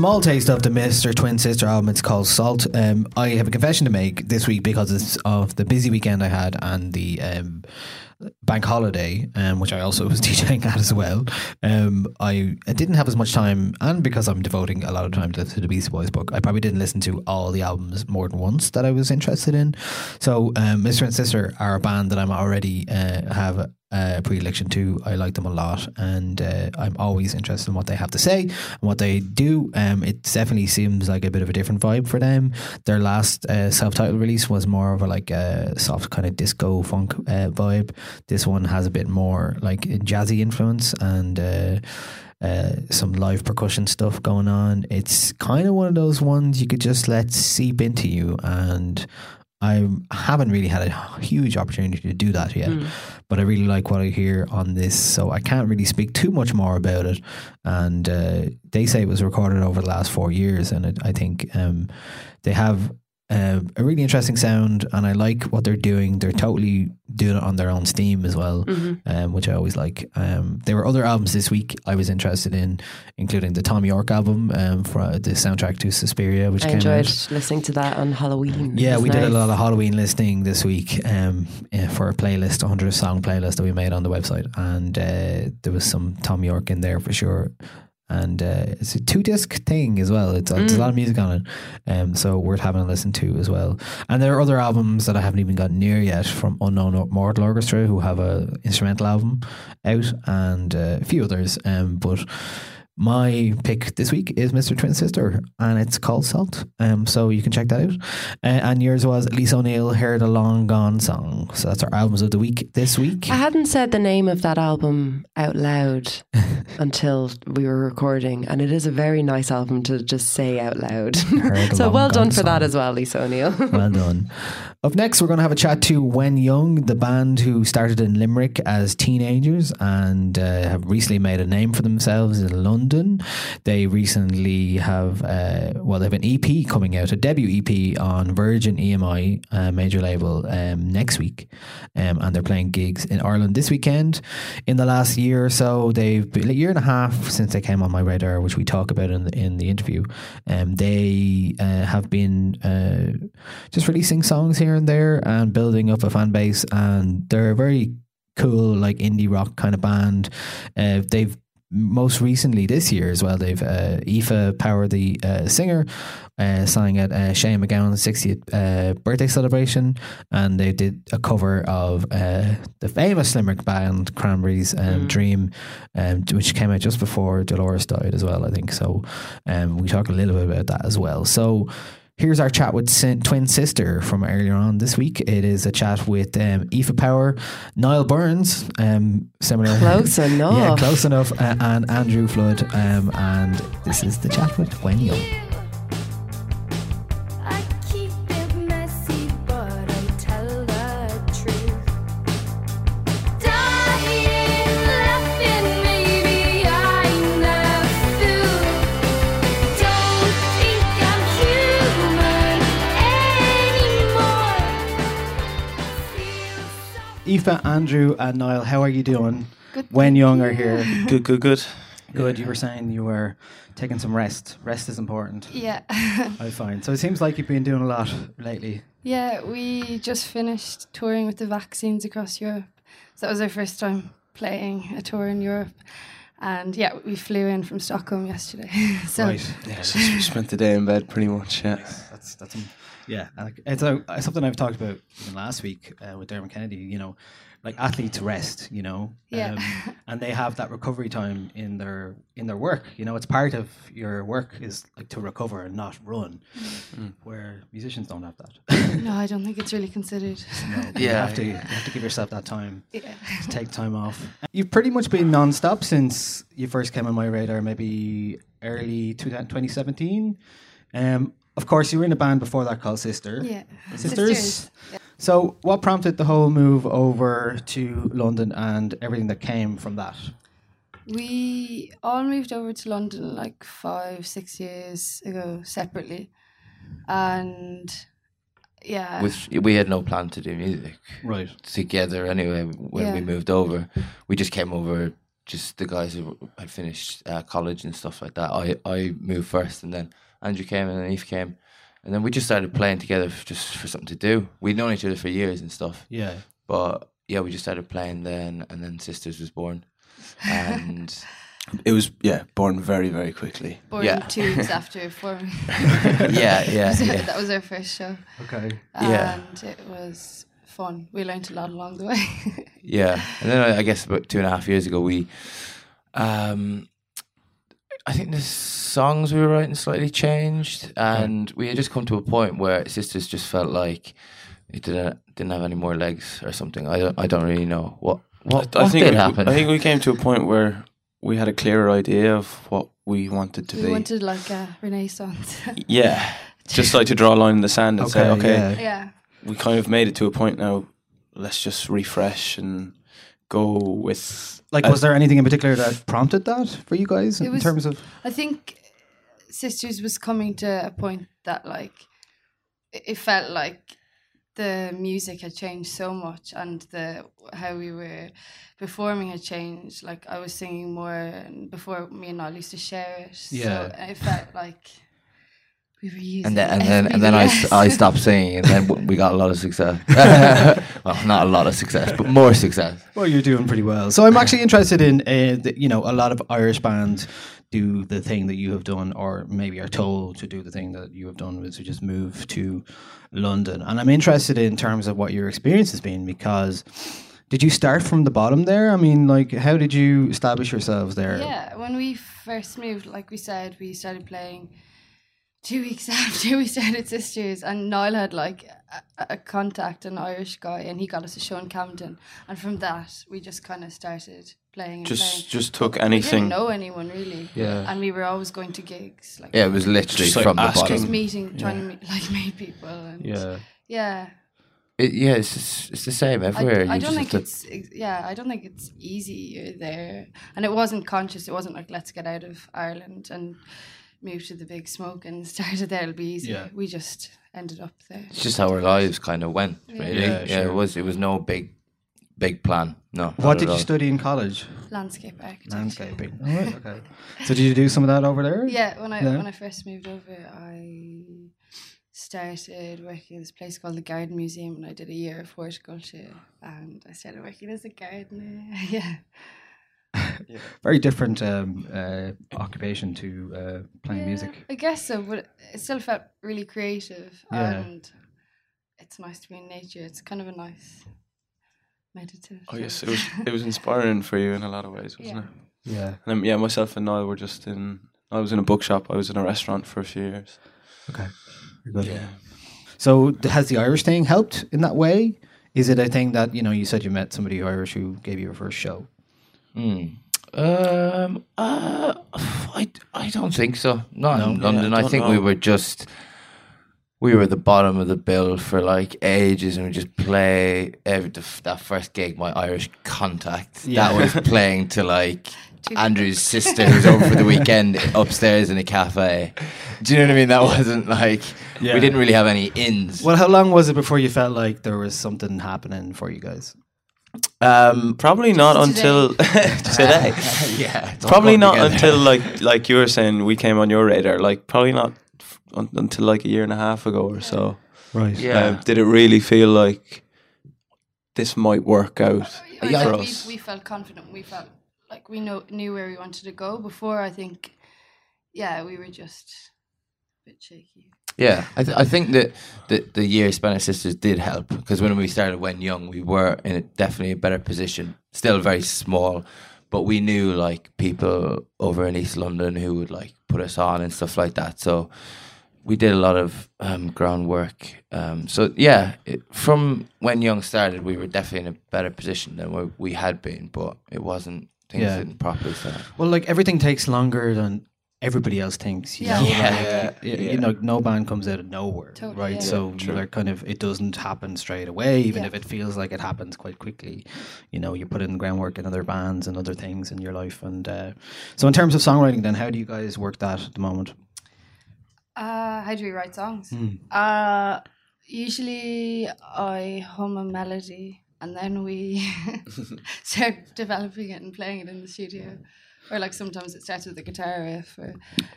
Small taste of the Mr. Twin Sister album. It's called Salt. Um, I have a confession to make this week because of the busy weekend I had and the um, bank holiday, um, which I also <laughs> was DJing at as well. Um, I, I didn't have as much time, and because I'm devoting a lot of time to, to the Beastie Boys book, I probably didn't listen to all the albums more than once that I was interested in. So, um, Mr. and Sister are a band that I'm already uh, have uh, predilection too. I like them a lot, and uh, I'm always interested in what they have to say and what they do. Um, it definitely seems like a bit of a different vibe for them. Their last uh, self-titled release was more of a like a soft kind of disco funk uh, vibe. This one has a bit more like jazzy influence and. Uh, uh, some live percussion stuff going on. It's kind of one of those ones you could just let seep into you, and I haven't really had a huge opportunity to do that yet. But I really like what I hear on this, so I can't really speak too much more about it. And uh, they say it was recorded over the last four years, and it, I think um, they have. Uh, a really interesting sound, and I like what they're doing. They're totally doing it on their own steam as well, um, which I always like. Um, there were other albums this week I was interested in, including the Thom Yorke album um, for the soundtrack to Suspiria, which I came enjoyed out. listening to that on Halloween. Yeah, we did a lot of Halloween listening this week um, eh, for a playlist, a 100 song playlist that we made on the website. And uh, there was some Thom Yorke in there for sure. And uh, it's a two disc thing as well. It's, There's a lot of music on it. Um, so worth having a listen to as well. And there are other albums that I haven't even gotten near yet from Unknown Mortal Orchestra, who have a instrumental album out, and uh, a few others. Um, but my pick this week is Mr. Twin Sister, and it's called Salt. Um, so you can check that out. Uh, and yours was Lisa O'Neill, Heard a Long Gone Song. So that's our albums of the week this week. I hadn't said the name of that album out loud <laughs> until we were recording, and it is a very nice album to just say out loud. <laughs> So well done for that as well, Lisa O'Neill. <laughs> well done. Up next, we're going to have a chat to Whenyoung, the band who started in Limerick as teenagers and uh, have recently made a name for themselves in London. They recently have, uh, well, they have an EP coming out, a debut EP on Virgin EMI, uh, major label, um, next week. Um, and they're playing gigs in Ireland this weekend. In the last year or so, they've been a year and a half since they came on my radar, which we talk about in the, in the interview. Um, they uh, have been uh, just releasing songs here and there and building up a fan base. And they're a very cool, like indie rock kind of band. Uh, they've most recently this year as well, they've uh, Aoife Power, the uh, singer, uh, sang at uh, Shane MacGowan's 60th uh, birthday celebration, and they did a cover of uh, the famous Limerick band Cranberries um, Dream, um, which came out just before Dolores died as well, I think. So um, we talk a little bit about that as well. So Here's our chat with Sin- twin sister from earlier on this week. It is a chat with um, Aoife Power, Niall Burns, um, similar, Close <laughs> enough. yeah, close enough, uh, and Andrew Flood. Um, and this is the chat with Whenyoung. Aoife, Andrew, and Niall, how are you doing? Good, Wen thank Young are here. <laughs> Good, good, good. Good. You were saying you were taking some rest. Rest is important. Yeah. Oh, I find. So it seems like you've been doing a lot lately. yeah, we just finished touring with the vaccines across Europe. So that was our first time playing a tour in Europe. And yeah, we flew in from Stockholm yesterday. <laughs> so right. Yeah, so we spent the day in bed pretty much. Yeah. That's that's um, yeah. It's a, it's something I've talked about even last week uh, with Dermot Kennedy. You know, like athletes rest. You know, Yeah. um, <laughs> and they have that recovery time in their in their work. You know, it's part of your work is like to recover and not run, where musicians don't have that. <laughs> no, I don't think it's really considered. No, you have to you have to give yourself that time. yeah. to take time off. You've pretty much been non-stop since you first came on my radar, maybe early 2017. Um, of course, you were in a band before that called Sister. Yeah. Sisters. Sisters. Yeah. So, what prompted the whole move over to London and everything that came from that? We all moved over to London like five, six years ago separately. And yeah. With we had no plan to do music Right. together anyway. When we moved over, we just came over. Just the guys who had finished uh, college and stuff like that. I I moved first, and then Andrew came, and then Eve came, and then we just started playing together f- just for something to do. We'd known each other for years and stuff, Yeah. but yeah, we just started playing then, and then Sisters was born, and <laughs> It was, yeah, born very, very quickly. born yeah. two weeks <laughs> after for me. <laughs> yeah, yeah, So yeah. that was our first show. Okay. Yeah. And it was fun. We learned a lot along the way. Yeah, and then I, I guess about two and a half years ago, we, um, I think the songs we were writing slightly changed, and we had just come to a point where sisters just felt like it didn't didn't have any more legs or something. I don't I don't really know what what, I what think did we, happen. I think we came to a point where we had a clearer idea of what we wanted to we be. We wanted like a renaissance. <laughs> yeah, <laughs> just like to draw a line in the sand and say, Okay, okay, yeah. yeah. we kind of made it to a point now. Let's just refresh and go with Like, a- was there anything in particular that prompted that for you guys It in was- terms of? I think Sisters was coming to a point that like it it felt like the music had changed so much and the how we were performing had changed. Like I was singing more and before me and I used to share it. Yeah. So it felt like we were using and then and then and then I, s- FBS. I stopped singing, and then we got a lot of success. <laughs> well, not a lot of success, but more success. Well, you're doing pretty well. So I'm actually interested in, uh, the, you know, a lot of Irish bands do the thing that you have done, or maybe are told to do the thing that you have done, which is to just move to London. And I'm interested in terms of what your experience has been because did you start from the bottom there? I mean, like, how did you establish yourselves there? Yeah, when we first moved, like we said, we started playing two weeks <laughs> after we started Sisters, and Niall had like a, a contact, an Irish guy, and he got us a show in Camden, and from that we just kind of started playing. And Just- playing. just took We anything- didn't know anyone really. Yeah. and we were always going to gigs. Like Yeah, it was literally Just, like, from the asking. bottom. just meeting, trying to meet, like <laughs> meet people. And Yeah. yeah. It, yeah, it's just, it's the same everywhere. I, I don't think to- it's yeah. I don't think it's easy. You're there, and it wasn't conscious. It wasn't like let's get out of Ireland and move to the big smoke and <laughs> started it there. It'll be easy. Yeah. We just ended up there. It's just how our lives kind of went, Yeah. really. Yeah, Yeah, it was. It was no big, big plan. No. not What did you all. study in college? Landscape architecture. Landscaping. All right, okay. So did you do some of that over there? Yeah, when I Yeah. when I first moved over, I started working at this place called the Garden Museum, and I did a year of horticulture, and I started working as a gardener. <laughs> yeah. <laughs> Very different um, uh, occupation to uh, playing music. I guess so, but it still felt really creative, Yeah. and it's nice to be in nature. It's kind of a nice meditative. Oh yes, it was <laughs> it was inspiring for you in a lot of ways, wasn't Yeah. it? Yeah. And then, yeah, myself and Niall were just in. I was in a bookshop. I was in a restaurant for a few years. Okay. Very good. So th- has the Irish thing helped in that way? Is it a thing that you know? You said you met somebody Irish who gave you your first show. Mm. Um, uh, I, I don't think so. Not No? in Yeah, London. I I don't think we were just we were at the bottom of the bill for like ages, and we just play every that first gig. My Irish contact Yeah. that was playing to like <laughs> Andrew's sister who's over for the weekend upstairs in a cafe. Do you know what I mean? That wasn't like Yeah. we didn't really have any ins. Well, how long was it before you felt like there was something happening for you guys? Um, probably not until <laughs> today. <laughs> yeah, probably not together. until like like you were saying we came on your radar. Like probably not f- un- until like a year and a half ago or so. Right. Yeah. Um, did it really feel like this might work out Or for like we, us? we felt confident. We felt like we know knew where we wanted to go. Before, I think, yeah, we were just a bit shaky. Yeah, I, th- I think that the, the year at Sisters did help because when we started Whenyoung, we were in a, definitely a better position. Still very small, but we knew like people over in East London who would like put us on and stuff like that. So we did a lot of um, groundwork. Um, so yeah, it, from Whenyoung started, we were definitely in a better position than where we had been, but it wasn't things Yeah. didn't properly start. Well, like everything takes longer than everybody else thinks. You Yeah. know? Yeah. Like, y- Yeah. You know, no band comes out of nowhere, Totally, right? yeah. So True. they're kind of it doesn't happen straight away, even Yeah. if it feels like it happens quite quickly. You know, you put in the groundwork in other bands and other things in your life, and uh, so in terms of songwriting, then how do you guys work that at the moment? Uh, how do we write songs? Hmm. Uh, usually I hum a melody and then we <laughs> start developing it and playing it in the studio. Or like sometimes it starts with a guitar riff or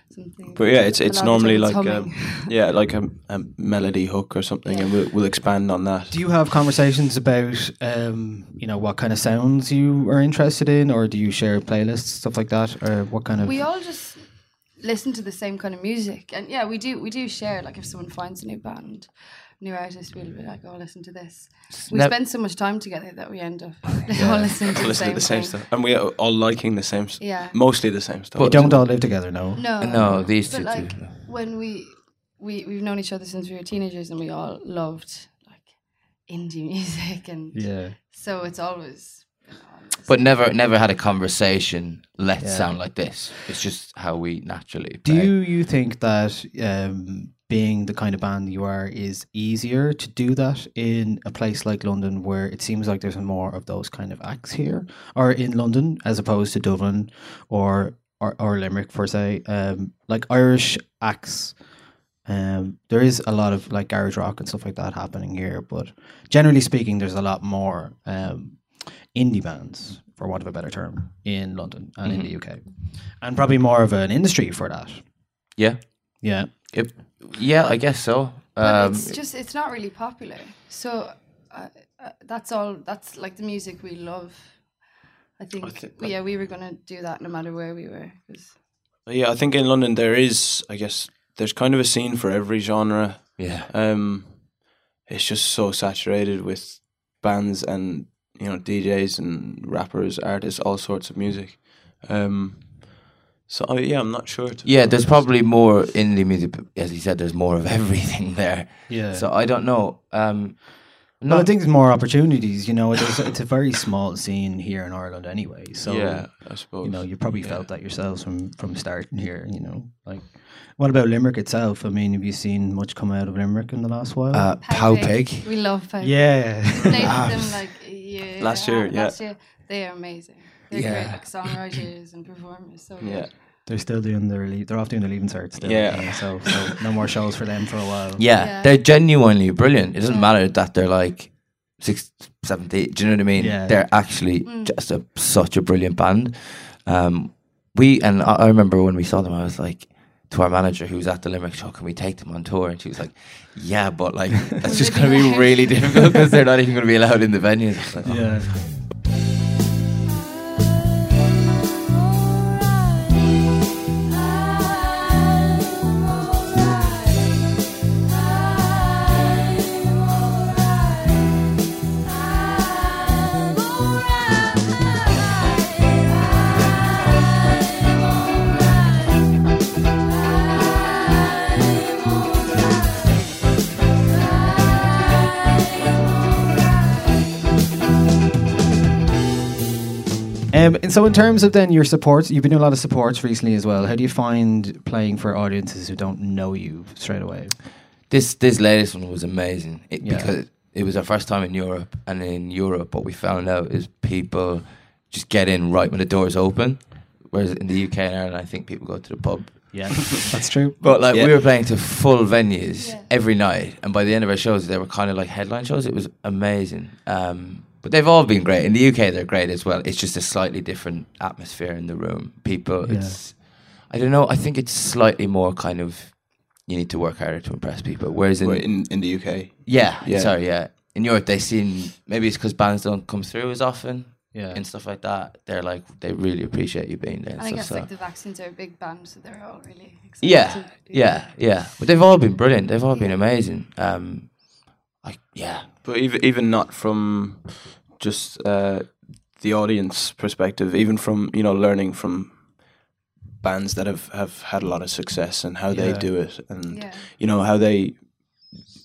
something. But yeah, it's it's lot of the normally time like it's a, yeah, like a, a melody hook or something, and we'll, we'll expand on that. Do you have conversations about, um, you know, what kind of sounds you are interested in, or do you share playlists, stuff like that, or what kind of? we all just listen to the same kind of music and yeah we do we do share like if someone finds a new band new artist, we'll be like, "Oh, listen to this." We nev- spend so much time together that we end up <laughs> Yeah. <laughs> all listening to the Listen same, to the same thing. stuff, and we are all liking the same. stuff. Yeah. mostly the same stuff. you don't all live together, no. No, No, these but two like do. when we we we've known each other since we were teenagers, and we all loved like indie <laughs> music, and Yeah. so it's always But never, never had a conversation. Let's Yeah. sound like this. It's just how we naturally. Do play. you, you think that um, being the kind of band you are is easier to do that in a place like London where it seems like there's more of those kind of acts here or in London as opposed to Dublin or or, or Limerick per se? Um, like Irish acts, um, there is a lot of like garage rock and stuff like that happening here, but generally speaking, there's a lot more um, indie bands, for want of a better term, in London and in the UK, and probably more of an industry for that. Yeah. Yeah. It, yeah, I guess so. Um, it's just it's not really popular. So uh, uh, that's all. That's like the music we love. I think. think yeah, we were gonna do that no matter where we were. 'cause- Yeah, I think in London there is, I guess, there's kind of a scene for every genre. Yeah. Um, it's just so saturated with bands and you know DJs and rappers, artists, all sorts of music. Um, so oh, yeah, I'm not sure. to yeah, there's probably more indie music. As you said, there's more of <laughs> everything there. Yeah. So I don't know. Um, No, I think there's more opportunities. You know, it's, it's a very small scene here in Ireland anyway. So Yeah, I suppose. You know, you probably felt that yourselves from from starting here. You know, like what about Limerick itself? I mean, have you seen much come out of Limerick in the last while? Uh, Pow Pig. We love Pow Pig. Yeah. Played <laughs> Ah. them like a year. Last year, yeah. Last year, they are amazing. They're Yeah. great, like <laughs> songwriters and performers. So good. Yeah. They're still doing their leave. They're off doing their leaving cert still. Yeah. you so, so no more shows for them for a while. Yeah, Yeah. they're genuinely brilliant. It doesn't matter that they're like six, seventh, eight. Do you know what I mean? Yeah. They're actually Mm. just a, such a brilliant band. Um, we and I, I remember when we saw them, I was like to our manager who was at the Limerick show, "Can we take them on tour?" And she was like, "Yeah, but like <laughs> that's just going to be <laughs> really difficult because they're not even going to be allowed in the venues." Like, oh. Yeah. Um, and so, in terms of then your supports, you've been doing a lot of supports recently as well. How do you find playing for audiences who don't know you straight away? This this latest one was amazing it, Yeah. because it was our first time in Europe, and in Europe, what we found out is people just get in right when the doors open, whereas in the UK and Ireland, I think people go to the pub. Yeah, <laughs> that's true. But like Yeah. we were playing to full venues every night, and by the end of our shows, they were kind of like headline shows. It was amazing. Um, but they've all been great. In the UK, they're great as well. It's just a slightly different atmosphere in the room. People, Yeah. it's I don't know. I think it's slightly more kind of you need to work harder to impress people. Whereas in in in the UK. yeah, Yeah. sorry, yeah. In Europe, they seem maybe it's because bands don't come through as often, Yeah. and stuff like that. They're like they really appreciate you being there. And And I stuff, guess so. like the vaccines are a big band, so they're all really excited. yeah, to do yeah, yeah. But they've all been brilliant. They've all been amazing. Um, like yeah, But even even not from just uh, the audience perspective, even from you know learning from bands that have, have had a lot of success and how Yeah. they do it, and Yeah. you know how they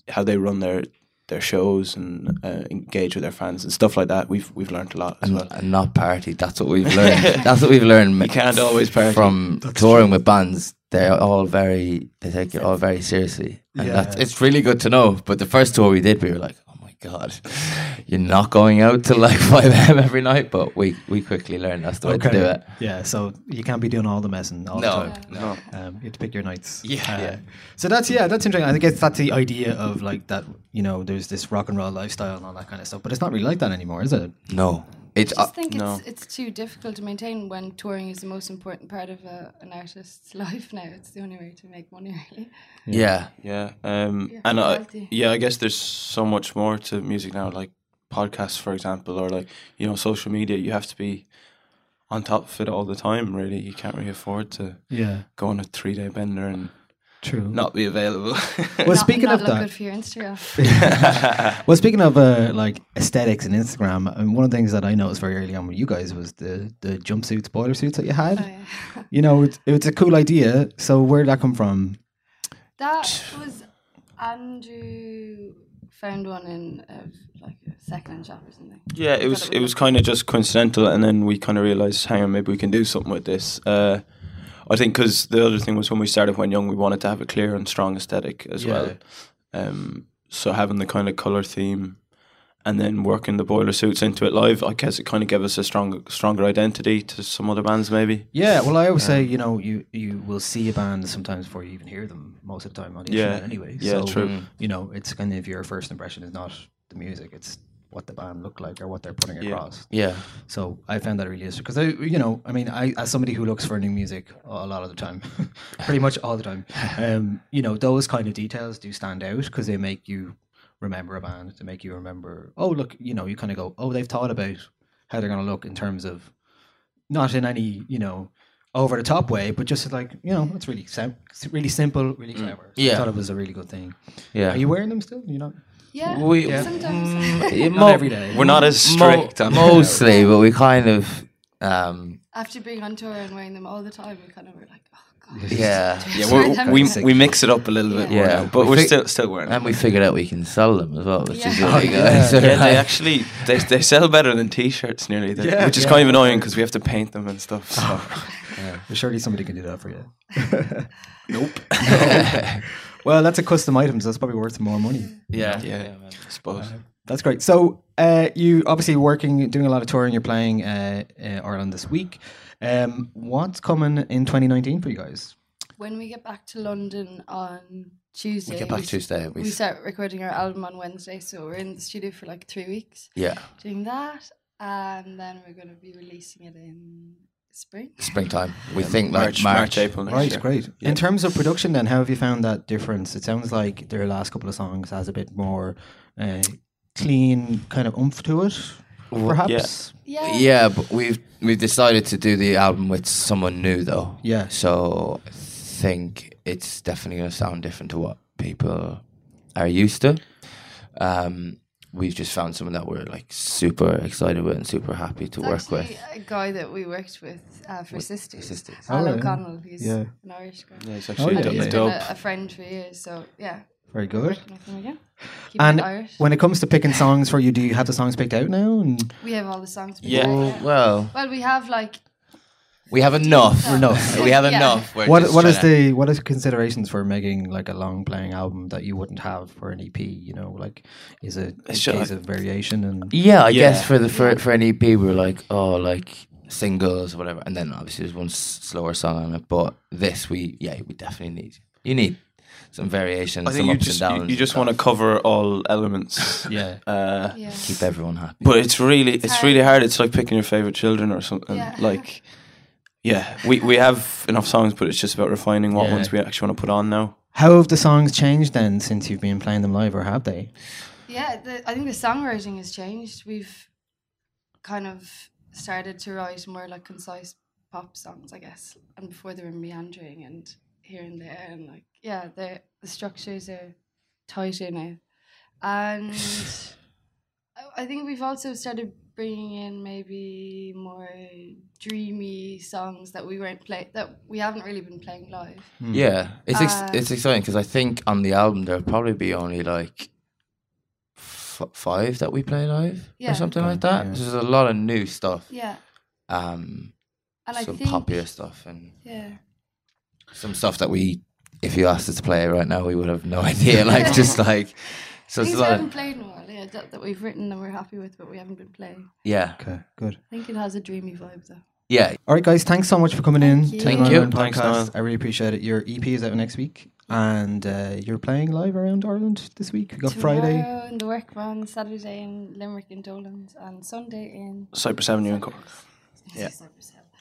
how they run their their shows and uh, engage with their fans and stuff like that. We've we've learned a lot as and, well. and not party. That's what we've learned. <laughs> That's what we've learned. You can't always party. from touring with bands. They're all very they take it all very seriously, and Yeah. that's it's really good to know. But the first tour we did, we were like, my god, you're not going out till like <laughs> five a.m. every night. But we we quickly learned that's the way to do it. Yeah, so you can't be doing all the messing all No, the time. no. Um, you have to pick your nights. Yeah. Uh, Yeah. So that's yeah, that's interesting. I think it's that's the idea of like that. You know, there's this rock and roll lifestyle and all that kind of stuff, but it's not really like that anymore, is it? No, it's I just uh, think no. it's it's too difficult to maintain when touring is the most important part of a, an artist's <laughs> life now. It's the only way to make money, really. yeah. Yeah, um, Yeah, and I, yeah, I guess there's so much more to music now, like podcasts, for example, or like you know social media. You have to be on top of it all the time. Really, you can't really afford to Yeah. go on a three day bender and True. not be available. <laughs> Well, Not- speaking not of look that, good for your Instagram. <laughs> <laughs> well, speaking of uh, like aesthetics and Instagram, um, one of the things that I noticed very early on with you guys was the the jumpsuits, boiler suits that you had. Oh, You know, it's, it's a cool idea. So where did that come from? That was Andrew found one in uh, like a second-hand shop or something. Yeah, it was it was look kind of just coincidental, and then we kind of realized, hang on, maybe we can do something with this. Uh, I think because the other thing was when we started Whenyoung, we wanted to have a clear and strong aesthetic as Yeah. well. Um, so having the kind of color theme, and then working the boiler suits into it live, I guess it kind of gave us a strong, stronger identity to some other bands, maybe. Yeah, well, I always say, Um, you know, you you will see a band sometimes before you even hear them. Most of the time on the Yeah, internet, anyway. yeah, so, true. You know, it's kind of your first impression is not the music; it's what the band look like or what they're putting Yeah. across. Yeah. So I found that really useful because I, you know, I mean, I as somebody who looks for new music a lot of the time, <laughs> pretty much all the time, <laughs> um, you know, those kind of details do stand out because they make you remember a band. They make you remember. Oh, look, you know, you kind of go, oh, they've thought about how they're going to look in terms of not in any, you know. Over the top way, but just like you know, it's really sim- really simple, really clever. So I Yeah. thought it was a really good thing. Yeah. are you wearing them still? You not? Yeah, We- sometimes. Mm, <laughs> Not every day. We're not as strict on mostly, but we kind of um, After being on tour and wearing them all the time, we kind of were like, oh god. <laughs> yeah, Yeah, we're, we we mix it up a little bit more Yeah, now, but we we're fig- still still wearing Them. and them. we figured out we can sell them as well, which is Yeah. really Oh, <laughs> good. yeah. So yeah, they actually they, they sell better than t-shirts nearly, They- Yeah, which is yeah. kind of annoying because we have to paint them and stuff. So. Well, surely somebody can do that for you. nope. Well, that's a custom item, so that's probably worth more money. yeah, Yeah, man. I suppose. That's great. So, uh, you obviously working, doing a lot of touring. You're playing uh, uh, Ireland this week. Um, what's coming in 2019 for you guys? When we get back to London on Tuesday, get back s- Tuesday, We, we- start recording our album on Wednesday, so we're in the studio for like three weeks yeah. doing that, and then we're going to be releasing it in spring. <laughs> Springtime. We think like March, March, March, April next Right, year. great. Yeah. In terms of production, then, how have you found that difference? It sounds like their last couple of songs has a bit more uh, clean kind of oomph to it, perhaps. Yeah. Yeah, but we've we've decided to do the album with someone new though. Yeah. So I think it's definitely going to sound different to what people are used to. Um, we've just found someone that we're like super excited with and super happy to It's work actually with. a guy that we worked with uh, for Sisters. Sisters. Alan Oh, yeah. O'Connell, he's Yeah. an Irish guy. Yeah, he's Oh, actually yeah. And done he's been a, a friend for years, so yeah, Very good. working with him again. Keep And it Irish. when it comes to picking songs for you, do you have the songs picked out now? And we have all the songs. Yeah. together. Well, Well, we have like we have enough. <laughs> Enough. <laughs> we have Yeah. enough. We're what what is to- the what is considerations for making like a long playing album that you wouldn't have for an EP? You know, like is it a It's case of variation and Yeah, I Yeah. guess for the for, for an EP, we were like, oh, like singles or whatever, and then obviously there's one s- slower song on it. But this, we yeah, we definitely need. You need some variation, I some think you ups just and you, downs. you just want to cover all elements. <laughs> yeah. Uh, yeah. keep everyone happy. but it's really it's, hard. really hard. It's like picking your favorite children or something. Yeah. Like, yeah, we we have enough songs, but it's just about refining what Yeah. ones we actually want to put on now. How have the songs changed then since you've been playing them live, or have they? Yeah, the, I think the songwriting has changed. We've kind of started to write more like concise pop songs, I guess. And before they were meandering and here and there, and like yeah, the the structures are tighter now. And I- I think we've also started bringing in maybe more dreamy songs that we weren't play that we haven't really been playing live. yeah, it's ex- Uh, it's exciting because I think on the album there'll probably be only like f- five that we play live Yeah. or something like that. Yeah. There's a lot of new stuff. Yeah, Um, and I some think poppier stuff and yeah. some stuff that we, if you asked us to play right now, we would have no <laughs> idea. Like just <laughs> like so, it's Things a we haven't of played in a while, yeah, that, that we've written and we're happy with, but we haven't been playing. yeah, Okay, good. I think it has a dreamy vibe though. yeah. All right, guys, thanks so much for coming in Thank to you. the Thank you. Thanks, podcast. I really appreciate it. Your EP is out next week, and uh, you're playing live around Ireland this week. We got Friday. Tomorrow in the work van, Saturday in Limerick in Dolans, and Sunday in Cypress Avenue in Cork. Yeah.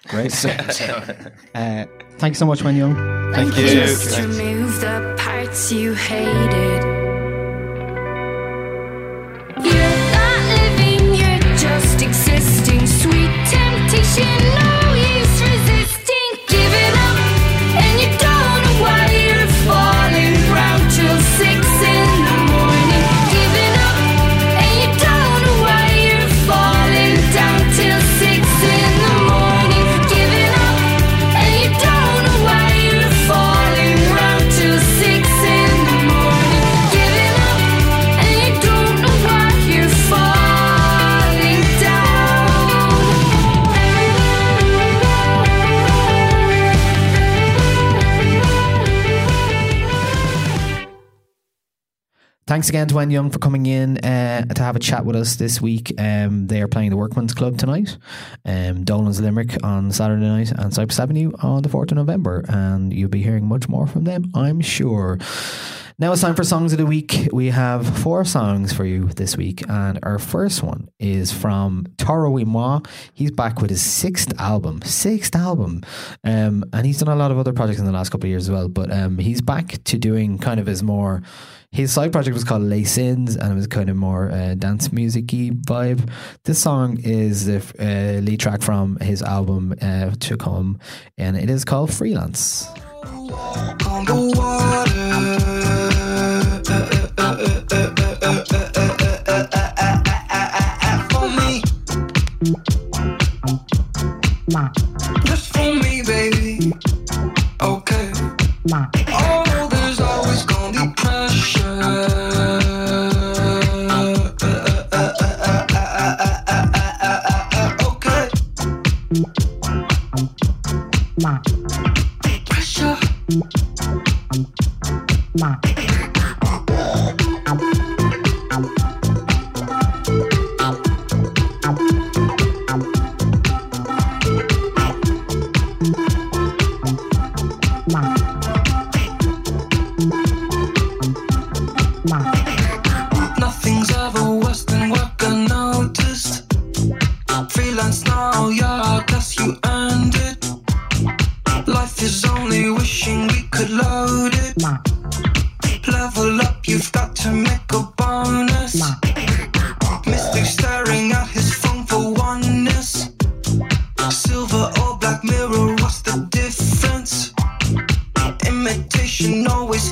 Great. <laughs> uh, thanks so much, Whenyoung. Thank you. Just remove the parts you hated. Thanks again to Whenyoung for coming in uh, to have a chat with us this week. Um, they are playing the Workman's Club tonight, um, Dolan's Limerick on Saturday night, and Cypress Avenue on the 4th of November. And you'll be hearing much more from them, I'm sure. Now it's time for songs of the week. We have four songs for you this week, and our first one is from Toro Moi. He's back with his sixth album, sixth album, um, and he's done a lot of other projects in the last couple of years as well. But um, he's back to doing kind of his more. His side project was called Les Sins, and it was kind of more uh, dance musicy vibe. This song is the uh, lead track from his album uh, to come, and it is called Freelance. on the water. Just for me, baby. Okay. Oh, Pressure.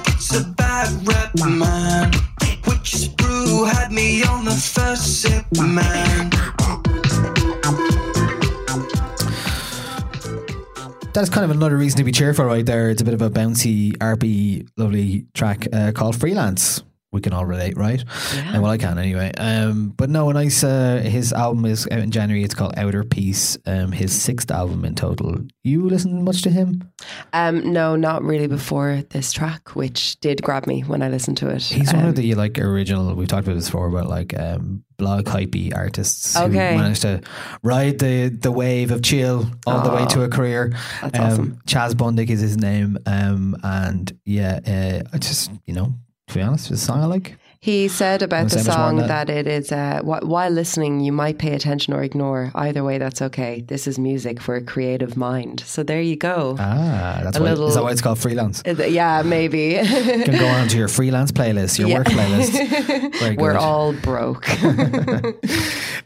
Gets a bad rep, man. Witch's brew had me on the first sip, man. That's kind of another reason to be cheerful right there. It's a bit of a bouncy, RP, lovely track uh, called Freelance. We can all relate, right? Yeah. Well, I can anyway. Um, but no, a nice. Uh, his album is out in January. It's called Outer Peace. Um, his sixth album in total. You listen much to him? Um, no, not really before this track, which did grab me when I listened to it. He's um, one of the like original. We've talked about this before, about like um, blog hypey artists Okay. who managed to ride the the wave of chill all the way to a career. that's um, awesome. Chaz Bundick is his name, um, and yeah, uh, I just you know to be honest, it's a song I like. He said about the say much more song on that? it is, uh, wh- while listening, you might pay attention or ignore. Either way, that's okay. This is music for a creative mind. So there you go. Ah, that's A why, little- is that why it's called freelance? Uh, yeah, maybe. <laughs> You can go on to your freelance playlist, your Yeah. work playlist. <laughs> We're all broke. <laughs>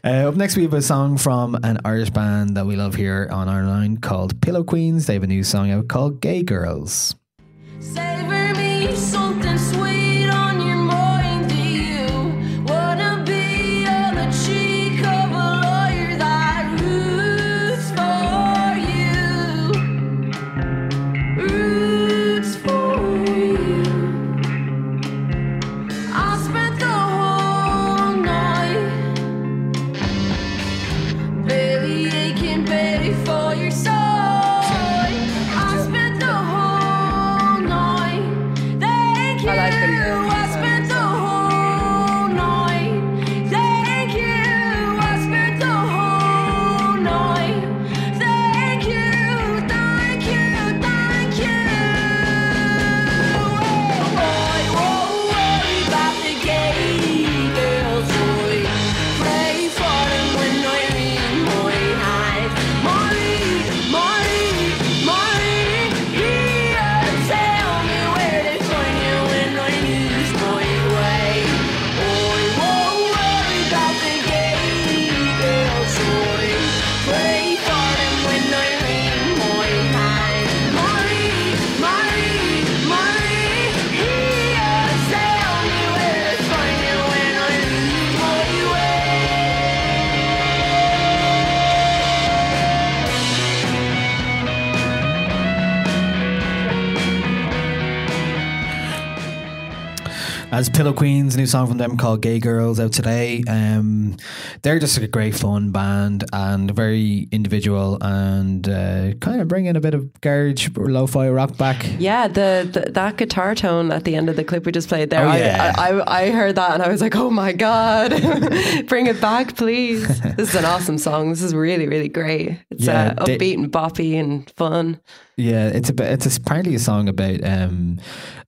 Uh, up next, we have a song from an Irish band that we love here on our line called Pillow Queens. They have a new song out called Gay Girls. Savor me something As Pillow Queens, a new song from them called "Gay Girls" out today. Um, they're just a great fun band and very individual and uh, kind of bringing a bit of garage lo-fi rock back. Yeah, the, the that guitar tone at the end of the clip we just played there. Oh, I- yeah. I, I, I heard that and I was like, oh my god, <laughs> bring it back, please. This is an awesome song. This is really, really great. It's Yeah, uh, they- upbeat and boppy and fun. Yeah, it's a it's a, apparently a song about um,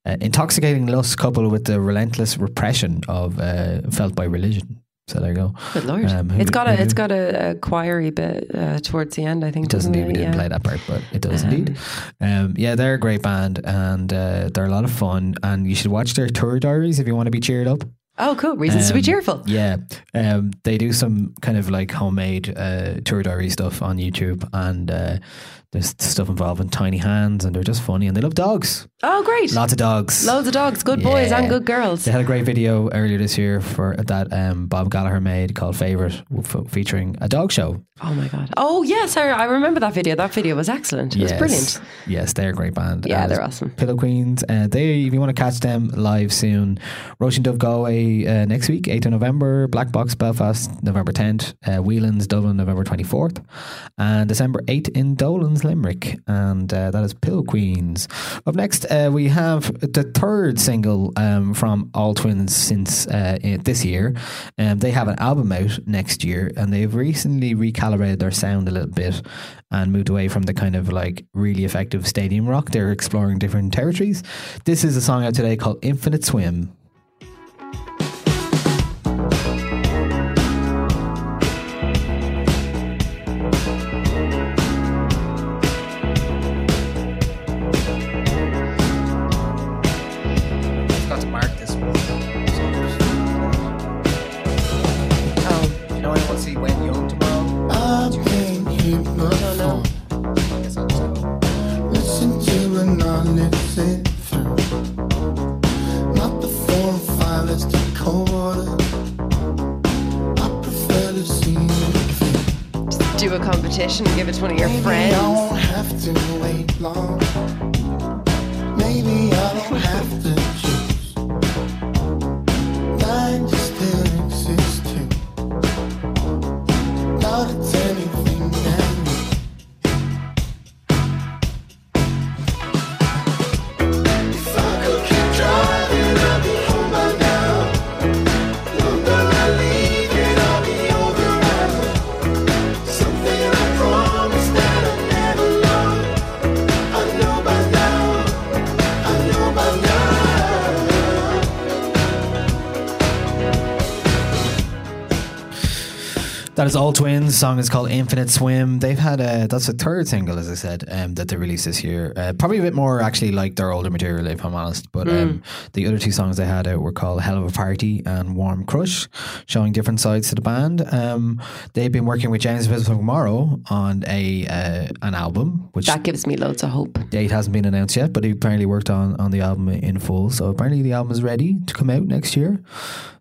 uh, intoxicating lust coupled with the relentless repression of uh, felt by religion. So there you go. Good lord, Um, who- it's got who a it's knew? got a, a choiry bit uh, towards the end. I think It does doesn't indeed. We it? didn't Yeah. play that part, but it does indeed. Um, yeah, they're a great band and uh, they're a lot of fun. And you should watch their tour diaries if you want to be cheered up. Oh, cool! Reasons to be Um, cheerful. Yeah, um, they do some kind of like homemade uh, tour diary stuff on YouTube, and uh, there's stuff involving tiny hands, and they're just funny, and they love dogs. Oh, great! Lots of dogs. Loads of dogs, good boys and good girls. They had a great video earlier this year for that um, Bob Gallagher made called "Favorite," f- featuring a dog show. Oh my god! Oh yes, I, I remember that video. That video was excellent. It was brilliant. Yes, they're a great band. Yeah, As they're awesome. Pillow Queens. Uh, they, if you want to catch them live soon, and Dove Galway uh, next week, 8th of November, Black Box Belfast, November 10th, uh, Whelan's Dublin, November 24th, and December 8th in Dolan's Limerick. And uh, that is Pillow Queens. Up next, uh, we have the third single um, from All Tvvins since uh, this year. Um, they have an album out next year, and they've recently recalibrated their sound a little bit and moved away from the kind of like really effective stadium rock. They're exploring different territories. This is a song out today called Infinite Swim. That is All Tvvins. Song is called Infinite Swim. They've had a that's a third single, as I said, um, that they released this year. Uh, probably a bit more actually like their older material, if I'm honest. But um, the other two songs they had out were called Hell of a Party and Warm Crush, showing different sides to the band. Um, they've been working with James Vincent McMorrow on a uh, an album, which That gives me loads of hope. date hasn't been announced yet, but he apparently worked on, on the album in full. So apparently the album is ready to come out next year.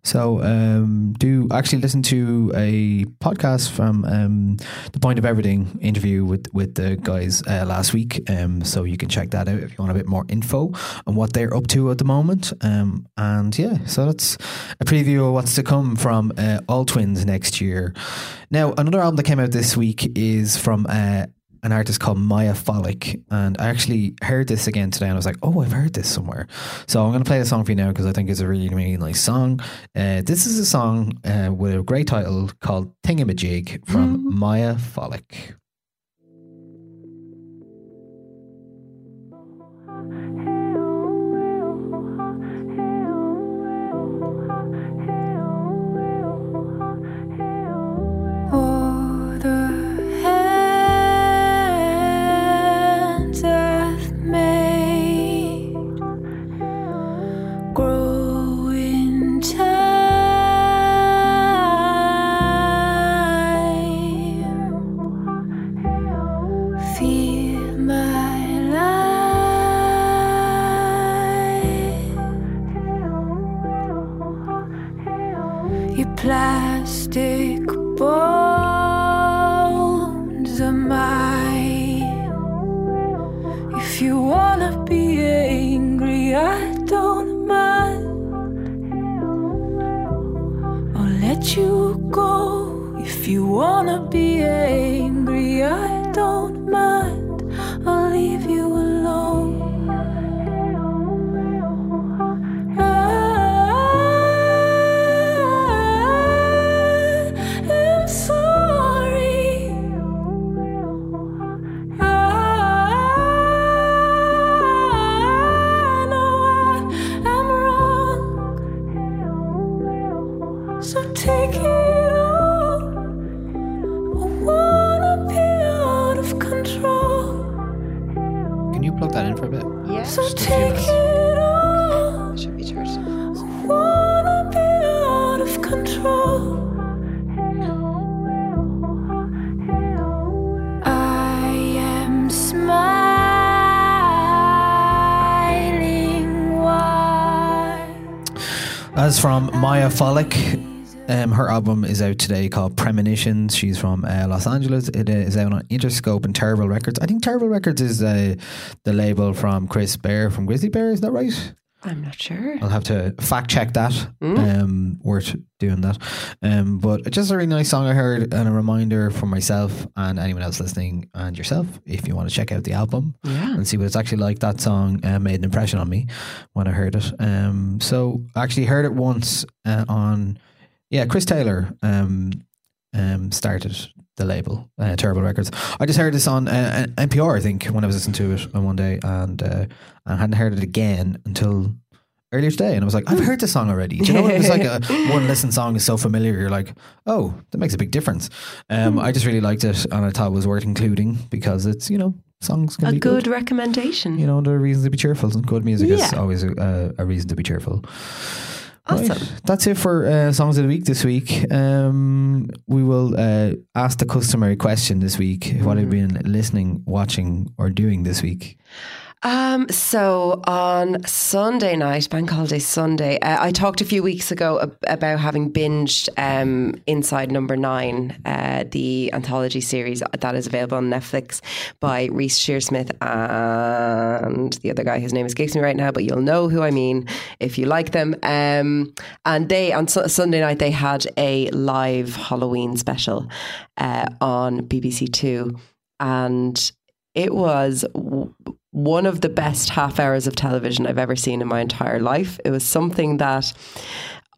So um, do actually listen to a podcast from um, the Point of Everything interview with with the guys uh, last week. Um, so you can check that out if you want a bit more info on what they're up to at the moment. Um, and yeah, so that's a preview of what's to come from uh, All Tvvins next year. Now another album that came out this week is from. Uh, an artist called Miya Folick, and I actually heard this again today, and I was like, "Oh, I've heard this somewhere." So I'm going to play the song for you now because I think it's a really, really nice song. Uh, this is a song uh, with a great title called "Thingamajig" from Miya Folick. Miya Folick, um, her album is out today called Premonitions. She's from uh, Los Angeles. It is out on Interscope and Terrible Records. I think Terrible Records is uh, the label from Chris Bear from Grizzly Bear. Is that right? I'm not sure. I'll have to fact check that. Mm. Um, worth doing that. Um, but it's just a really nice song I heard, and a reminder for myself and anyone else listening, and yourself, if you want to check out the album Yeah. and see what it's actually like. That song uh, made an impression on me when I heard it. Um, so I actually heard it once uh, on, yeah, Chris Taylor. Um, um, started the label uh, Terrible Records. I just heard this on uh, NPR, I think, when I was listening to it on one day, and uh, I hadn't heard it again until earlier today, and I was like, I've heard this song already. Do you know, it was like a <laughs> one listen song is so familiar. You're like, oh, that makes a big difference. Um, I just really liked it, and I thought it was worth including because it's you know songs can A be good recommendation. You know, there are reasons to be cheerful. And good music is Yeah. always a, a reason to be cheerful. Awesome. Right. That's it for uh, songs of the week this week. Um, we will uh, ask the customary question this week. What have you been listening, watching, or doing this week? Um, so on Sunday night, Bank Holiday Sunday, uh, I talked a few weeks ago ab- about having binged um, Inside Number Nine, uh, the anthology series that is available on Netflix by Reece Shearsmith and the other guy whose name escapes me right now, but you'll know who I mean if you like them. Um, and they on Su- Sunday night they had a live Halloween special uh, on BBC Two, and it was w- one of the best half hours of television I've ever seen in my entire life. It was something that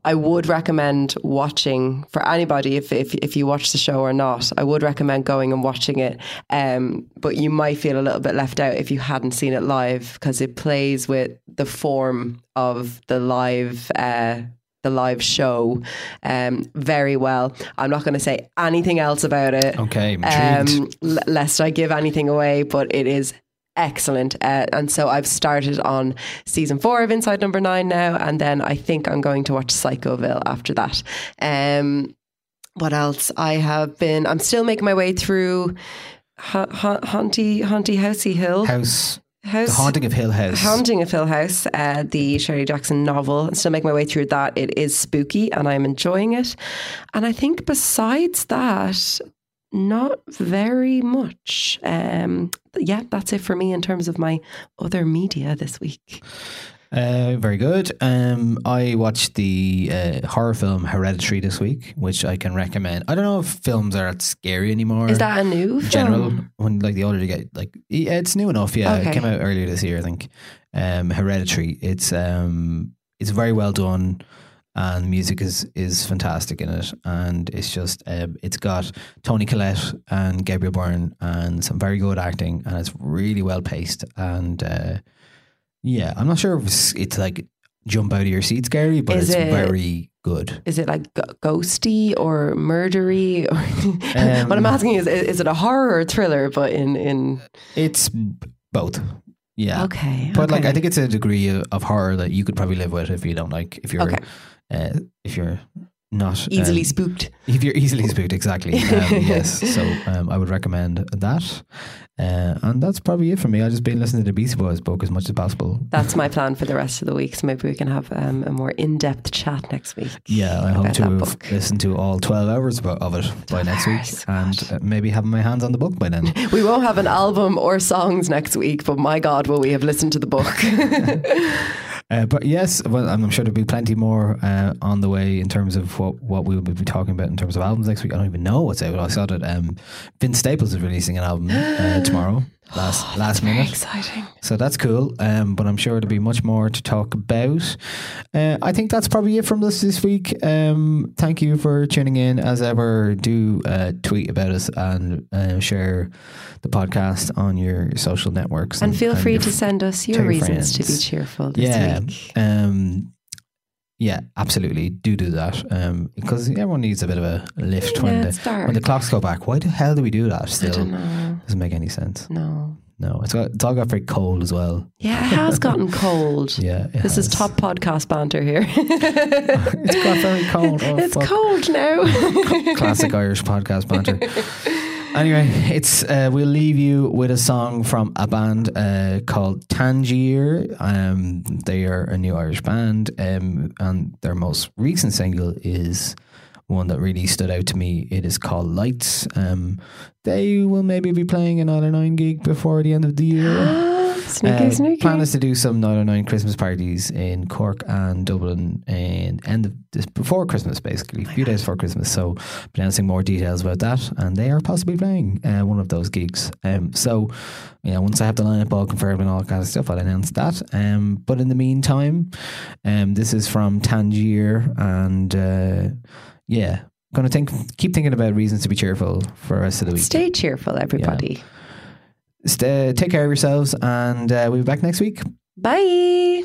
I would recommend watching for anybody if, if if you watch the show or not. I would recommend going and watching it. Um, but you might feel a little bit left out if you hadn't seen it live because it plays with the form of the live uh, the live show um, very well. I'm not going to say anything else about it. Okay. Um, l- lest I give anything away, but it is excellent. Uh, and so I've started on season four of Inside Number Nine now, and then I think I'm going to watch Psychoville after that. Um, what else? I have been. I'm still making my way through ha- ha- Haunty Haunty Housey Hill. House. House. The Haunting of Hill House. Haunting of Hill House, uh, the Shirley Jackson novel. I'm still making my way through that. It is spooky and I'm enjoying it. And I think besides that, not very much. Um, yeah, that's it for me in terms of my other media this week. Uh, very good. Um, I watched the uh, horror film Hereditary this week, which I can recommend. I don't know if films are that scary anymore. Is that a new general? film? When like the older you get, like yeah, it's new enough. Yeah, Okay. it came out earlier this year, I think. Um, Hereditary. It's um, it's very well done, and music is is fantastic in it, and it's just um, it's got Toni Collette and Gabriel Byrne and some very good acting, and it's really well paced and. Uh, yeah, I'm not sure if it's, it's like jump out of your seat scary, but Is it's it- very good. Is it like ghosty or murdery? Or <laughs> Um, what I'm asking is, is it a horror or thriller? But in in It's both. Yeah. Okay, But like, I okay. think it's a degree of, of horror that you could probably live with if you don't like if you're Okay. uh, if you're not Easily um, spooked. If you're easily spooked, exactly. <laughs> Um, yes. So um, I would recommend that. Uh, and that's probably it for me. I've just been listening to the Beastie Boys book as much as possible. that's my plan for the rest of the week. So maybe we can have um, a more in depth chat next week. Yeah, I hope to that have book. listened to all 12 hours of of it by next week and uh, maybe have my hands on the book by then. <laughs> We won't have an album or songs next week, but my God, will we have listened to the book? <laughs> Uh, but yes, well, I'm sure there'll be plenty more uh, on the way in terms of what, what we will be talking about in terms of albums next week. I don't even know what's out. I saw that um, Vince Staples is releasing an album uh, tomorrow, <sighs> last last minute. Exciting. So that's cool. Um, but I'm sure there'll be much more to talk about. Uh, I think that's probably it from us this week. Um, thank you for tuning in. As ever, do uh, tweet about us and uh, share the podcast on your social networks. And feel free to send us tell your reasons to be cheerful this yeah, week. Um, yeah, absolutely. Do do that um, because everyone needs a bit of a lift when Yeah, the when the clocks go back. Why the hell do we do that? Still, doesn't make any sense. No. No, it's got, it's all got very cold as well. Yeah, it has gotten <laughs> cold. Yeah, This is top podcast banter here. <laughs> it's got very cold. Oh, it's fuck. cold now. <laughs> Classic Irish podcast banter. Anyway, <laughs> it's uh, we'll leave you with a song from a band uh, called Tangier. Um, they are a new Irish band, um, and their most recent single is one that really stood out to me. It is called Lights. Um, they will maybe be playing another Nine gig before the end of the year. <gasps> <gasps> <gasps> Sneaky, Uh, sneaky. Plan is to do some 909 Christmas parties in Cork and Dublin and end of this before Christmas, basically, a few days before Christmas. So, announcing more details about that, and they are possibly playing uh, one of those gigs. Um, so, you know, once I have the lineup all confirmed and all that kind of stuff, I'll announce that. Um, but in the meantime, um, this is from Tangier, and uh, yeah, going to think, keep thinking about reasons to be cheerful for the rest of the week. Stay cheerful, everybody. Stay, take care of yourselves, and uh, we'll be back next week. Bye.